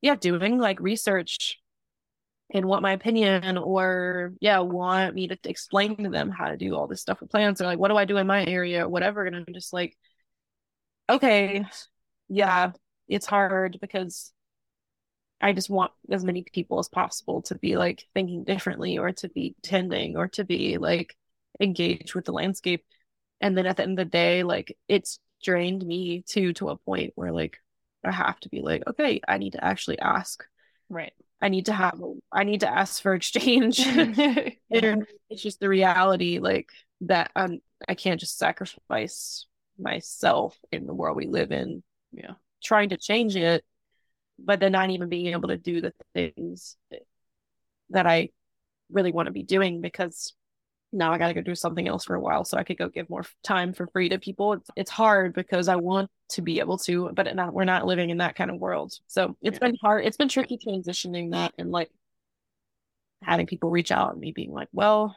yeah, doing like research and want my opinion or yeah, want me to explain to them how to do all this stuff with plants or like what do I do in my area or whatever. And I'm just like, okay, yeah, it's hard because I just want as many people as possible to be like thinking differently or to be tending or to be like engaged with the landscape. And then at the end of the day, like it's drained me too to a point where like I have to be like, okay, I need to actually ask. Right. I need to have I need to ask for exchange. it's just the reality like that um I can't just sacrifice myself in the world we live in Yeah. trying to change it but then not even being able to do the things that I really want to be doing because now I got to go do something else for a while so I could go give more time for free to people. It's, it's hard because I want to be able to, but not, we're not living in that kind of world. So it's Yeah. been hard. It's been tricky transitioning that and like having people reach out and me being like, well,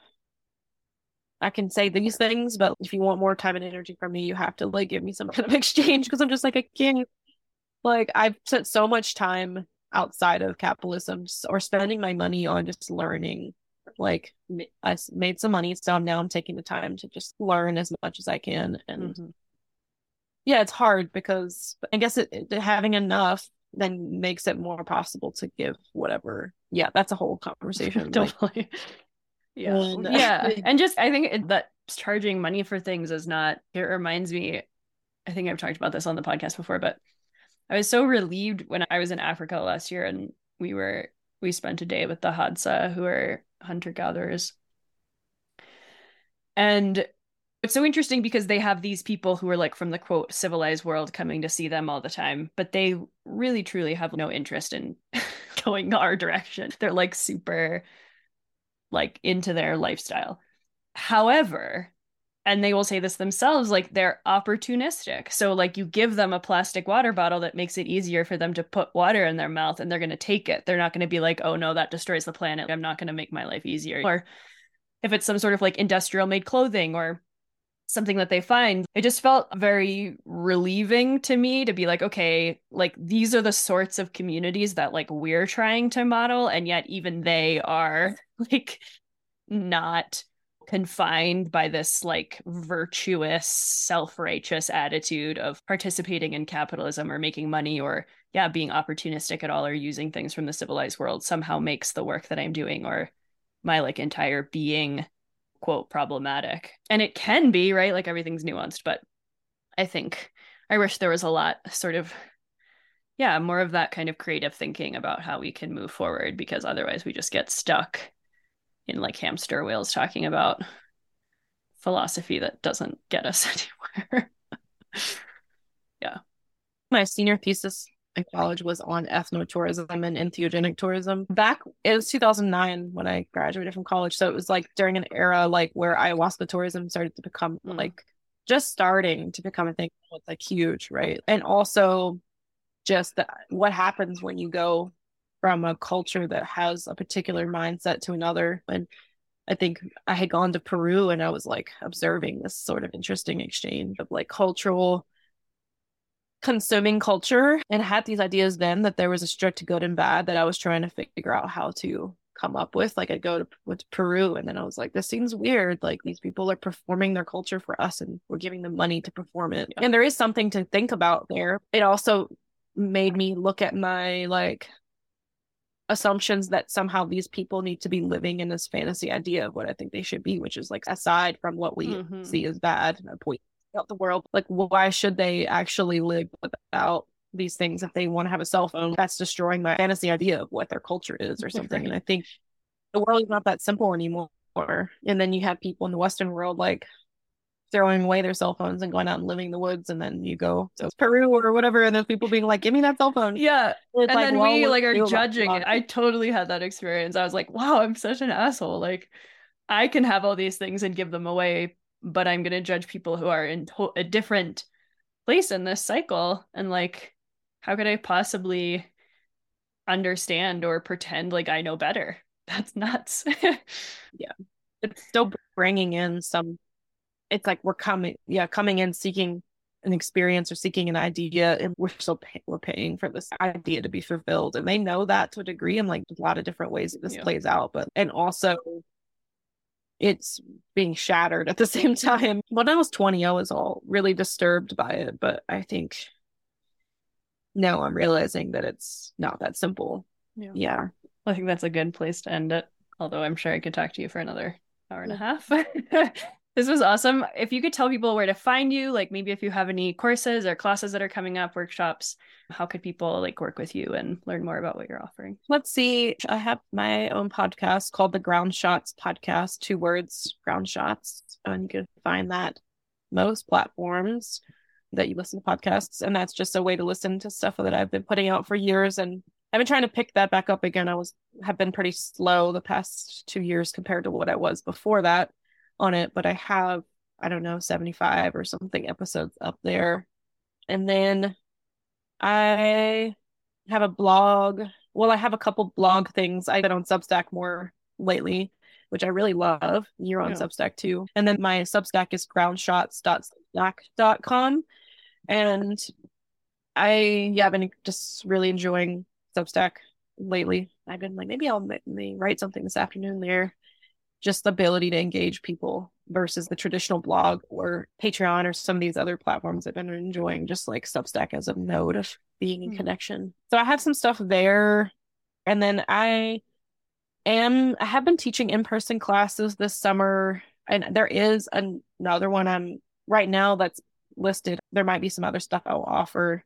I can say these things, but if you want more time and energy from me, you have to like give me some kind of exchange because I'm just like, I can't. Like, I've spent so much time outside of capitalism or spending my money on just learning. Like, I made some money, so now I'm taking the time to just learn as much as I can. And Mhm. yeah, it's hard because I guess it, it- having enough then makes it more possible to give whatever. Yeah, that's a whole conversation. like- totally. Yeah. And- yeah. And just, I think it, that charging money for things is not, it reminds me, I think I've talked about this on the podcast before, but I was so relieved when I was in Africa last year and we were, we spent a day with the Hadza, who are hunter gatherers. And it's so interesting because they have these people who are like from the quote civilized world coming to see them all the time, but they really truly have no interest in going our direction. They're like super like into their lifestyle. However, and they will say this themselves like they're opportunistic. So like you give them a plastic water bottle that makes it easier for them to put water in their mouth and they're going to take it. They're not going to be like, "Oh no, that destroys the planet. I'm not going to make my life easier." Or if it's some sort of like industrial made clothing or something that they find, it just felt very relieving to me to be like, okay, like these are the sorts of communities that like we're trying to model and yet even they are like not confined by this like virtuous self-righteous attitude of participating in capitalism or making money or yeah being opportunistic at all or using things from the civilized world somehow makes the work that i'm doing or my like entire being quote problematic. And it can be right? Like everything's nuanced but i think i wish there was a lot sort of yeah more of that kind of creative thinking about how we can move forward because otherwise we just get stuck in like hamster wheels talking about philosophy that doesn't get us anywhere. Yeah. My senior thesis in college was on ethnotourism and entheogenic tourism. Back it was 2009 when I graduated from college, so it was like during an era like where ayahuasca tourism started to become Mm. like just starting to become a thing. It's like huge, right? And also just the, what happens when you go from a culture that has a particular mindset to another and I think I had gone to Peru and I was like observing this sort of interesting exchange of like cultural consuming culture and had these ideas then that there was a strict good and bad that I was trying to figure out how to come up with. Like I'd go to with Peru and then I was like, this seems weird. Like these people are performing their culture for us and we're giving them money to perform it. And there is something to think about there. It also made me look at my like assumptions that somehow these people need to be living in this fantasy idea of what I think they should be, which is like aside from what we mm-hmm. see as bad, a point out the world. Like, why should they actually live without these things if they want to have a cell phone? That's destroying my fantasy idea of what their culture is or something. Right. And I think the world is not that simple anymore. And then you have people in the Western world like throwing away their cell phones and going out and living in the woods and then you go to Peru or whatever and there's people being like, Give me that cell phone. Yeah. And, and like, then we like are judging it. I totally had that experience. I was like, wow, I'm such an asshole. Like I can have all these things and give them away, but I'm gonna judge people who are in to- a different place in this cycle. And like, how could I possibly understand or pretend like I know better? That's nuts. yeah. It's still bringing in some it's like we're coming yeah coming in seeking an experience or seeking an idea and we're still pay- we're paying for this idea to be fulfilled. And they know that to a degree and like a lot of different ways that this yeah. plays out but and also it's being shattered at the same time. When i was 20 i was all really disturbed by it but i think now i'm realizing that it's not that simple. Yeah, yeah. i think that's a good place to end it although i'm sure i could talk to you for another hour and a half This was awesome. If you could tell people where to find you, like maybe if you have any courses or classes that are coming up, workshops, how could people like work with you and learn more about what you're offering? Let's see. I have my own podcast called the Ground Shots Podcast, two words, Ground Shots. And you can find that most platforms that you listen to podcasts. And that's just a way to listen to stuff that I've been putting out for years. And I've been trying to pick that back up again. I was have been pretty slow the past two years compared to what I was before that on it, but I have, I don't know, 75 or something episodes up there. And then I have a blog. Well, I have a couple blog things. I've been on Substack more lately, which I really love. You're on yeah. Substack too. And then my Substack is groundshots.substack.com. And I, yeah, I've been just really enjoying Substack lately. I've been like, maybe I'll write something this afternoon there just the ability to engage people versus the traditional blog or Patreon or some of these other platforms I've been enjoying, just like Substack as a node of being in mm-hmm. connection. So I have some stuff there. And then I am, I have been teaching in person classes this summer. And there is another one I'm right now that's listed. There might be some other stuff I'll offer,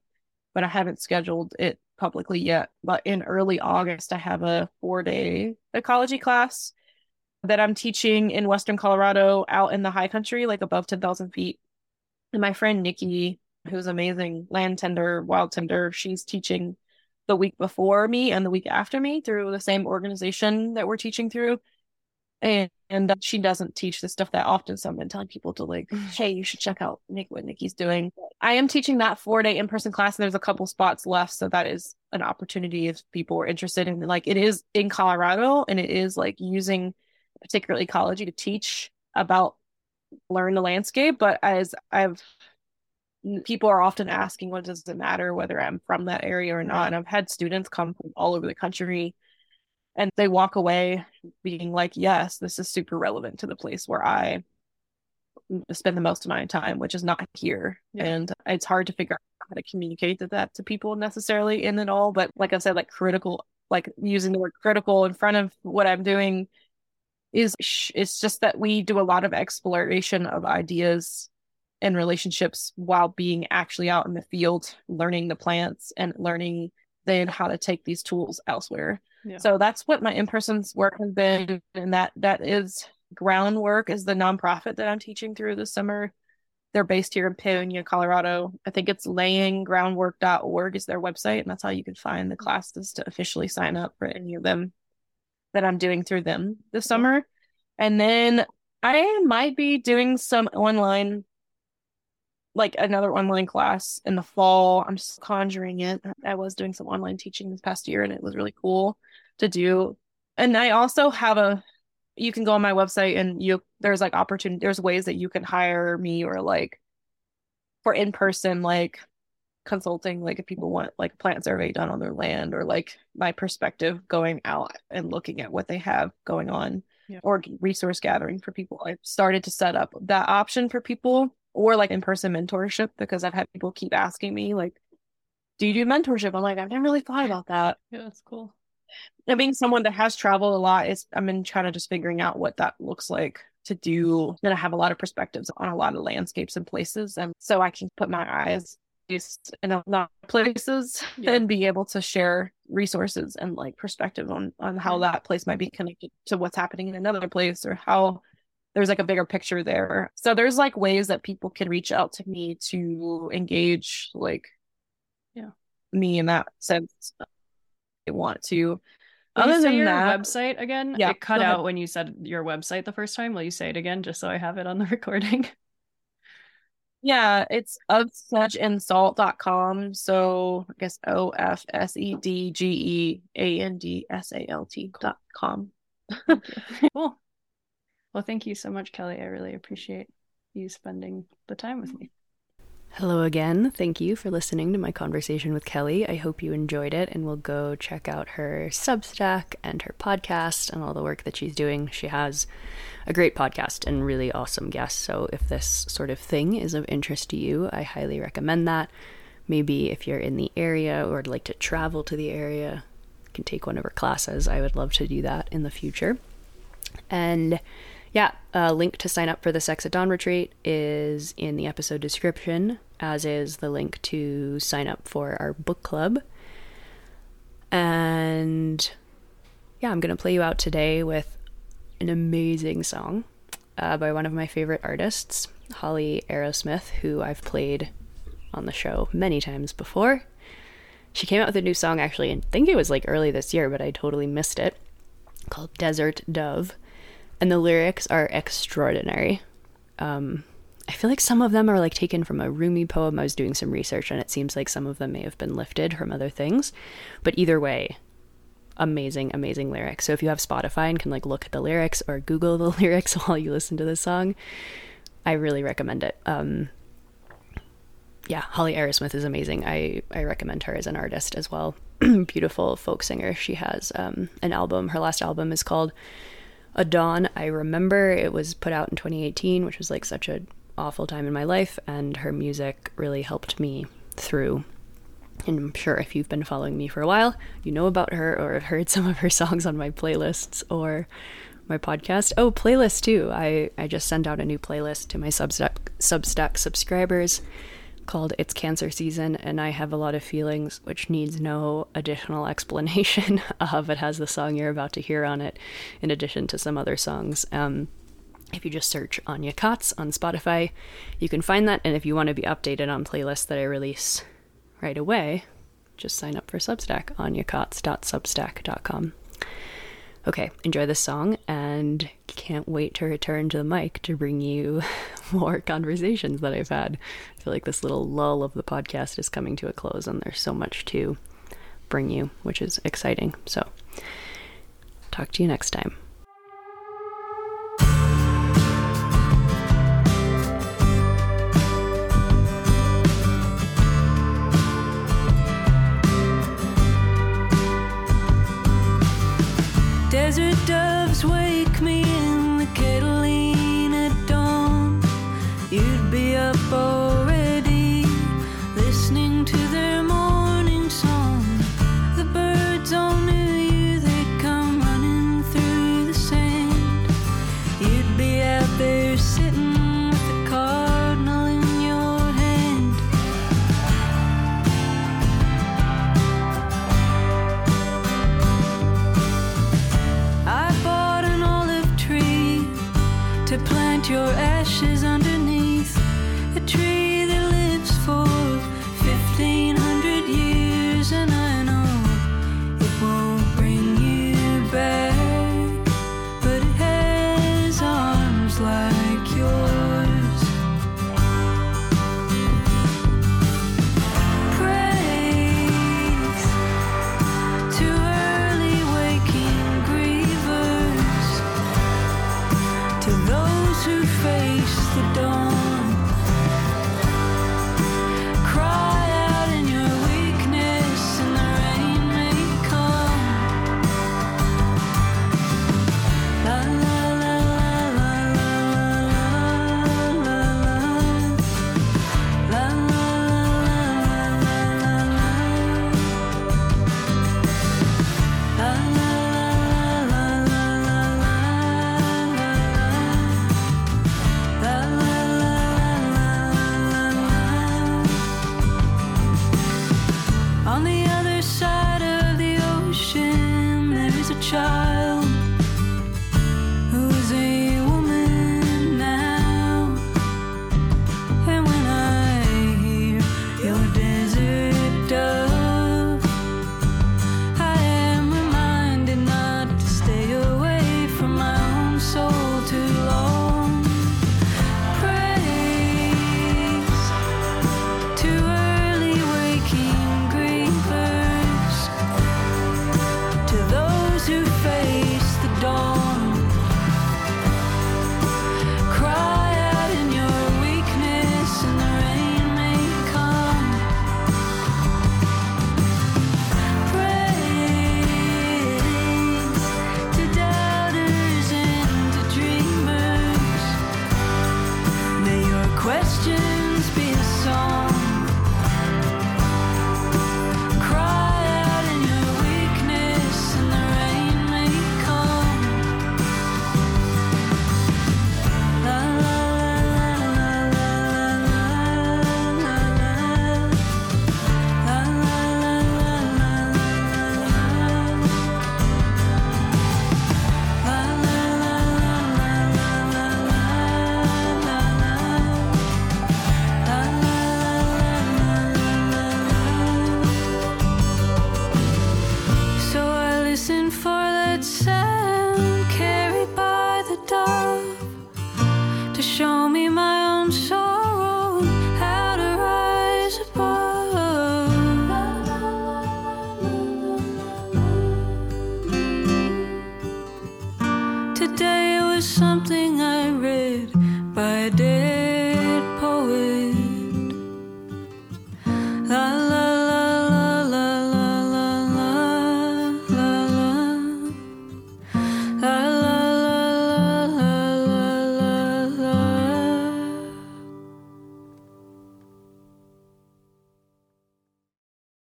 but I haven't scheduled it publicly yet. But in early August, I have a four day ecology class that I'm teaching in Western Colorado out in the high country, like above 10,000 feet. And my friend Nikki, who's amazing land tender, wild tender, she's teaching the week before me and the week after me through the same organization that we're teaching through. And, and she doesn't teach this stuff that often. So I've been telling people to like, hey, you should check out Nick what Nikki's doing. I am teaching that four day in person class, and there's a couple spots left. So that is an opportunity if people are interested in like it is in Colorado and it is like using particularly ecology to teach about learn the landscape but as i've people are often asking what does it matter whether i'm from that area or not? And i've had students come from all over the country and they walk away being like yes this is super relevant to the place where i spend the most of my time which is not here. Yeah. and it's hard to figure out how to communicate that, that to people necessarily in it all. But like i said like critical like using the word critical in front of what i'm doing is it's just that we do a lot of exploration of ideas and relationships while being actually out in the field learning the plants and learning then how to take these tools elsewhere yeah. so that's what my in-person's work has been and that that is groundwork is the nonprofit that i'm teaching through this summer they're based here in Paonia, Colorado. I think it's layinggroundwork.org is their website, and that's how you can find the classes to officially sign up for any of them that I'm doing through them this summer. And then I might be doing some online, like another online class in the fall. I'm just conjuring it. I was doing some online teaching this past year and it was really cool to do. And I also have a you can go on my website and you there's like opportunity there's ways that you can hire me or like for in person like consulting like if people want like a plant survey done on their land or like my perspective going out and looking at what they have going on Yeah. or resource gathering for people i've started to set up that option for people or like in-person mentorship because i've had people keep asking me like do you do mentorship i'm like i've never really thought about that Yeah, that's cool. and being someone that has traveled a lot is i've been kind of just figuring out what that looks like to do then i have a lot of perspectives on a lot of landscapes and places and so i can put my eyes in a lot of places Yeah. and be able to share resources and like perspective on on how mm-hmm. that place might be connected to what's happening in another place or how there's like a bigger picture there so there's like ways that people can reach out to me to engage like Yeah. me in that sense they want to Will other say than your that website again? Yeah, It cut out when you said your website the first time. Will you say it again just so I have it on the recording? Yeah, it's ofsedgeandsalt.com. So I guess O F S E D G E A N D S A L T dot com. cool. Well, thank you so much, Kelly. I really appreciate you spending the time with me. Hello again. Thank you for listening to my conversation with Kelly. I hope you enjoyed it and will go check out her Substack and her podcast and all the work that she's doing. She has a great podcast and really awesome guests. So if this sort of thing is of interest to you, I highly recommend that. Maybe if you're in the area or would like to travel to the area, can take one of her classes. I would love to do that in the future. And yeah, a link to sign up for the Sex at Dawn retreat is in the episode description, as is the link to sign up for our book club. And yeah, I'm going to play you out today with an amazing song uh, by one of my favorite artists, Holly Arrowsmith, who I've played on the show many times before. She came out with a new song actually, and I think it was like early this year, but I totally missed it, called Desert Dove. And the lyrics are extraordinary. Um, I feel like some of them are like taken from a Rumi poem. I was doing some research, and it seems like some of them may have been lifted from other things. But either way, amazing, amazing lyrics. So if you have Spotify and can like look at the lyrics or Google the lyrics while you listen to this song, I really recommend it. Um, yeah, Holly Arrowsmith is amazing. I, I recommend her as an artist as well. Beautiful folk singer. She has um, an album. Her last album is called A Dawn. I remember it was put out in 2018, which was like such an awful time in my life, and her music really helped me through. And I'm sure if you've been following me for a while, you know about her or have heard some of her songs on my playlists or my podcast. Oh, playlist too. I, I just sent out a new playlist to my Substack Substack subscribers called It's Cancer Season, and I have a lot of feelings, which needs no additional explanation of. It has the song you're about to hear on it, in addition to some other songs. Um, if you just search Anya Katz on Spotify, you can find that. And if you want to be updated on playlists that I release right away, just sign up for Substack, anyakotz.substack.com. Okay, enjoy this song and can't wait to return to the mic to bring you more conversations that I've had. I feel like this little lull of the podcast is coming to a close and there's so much to bring you, which is exciting. So, talk to you next time. Your ashes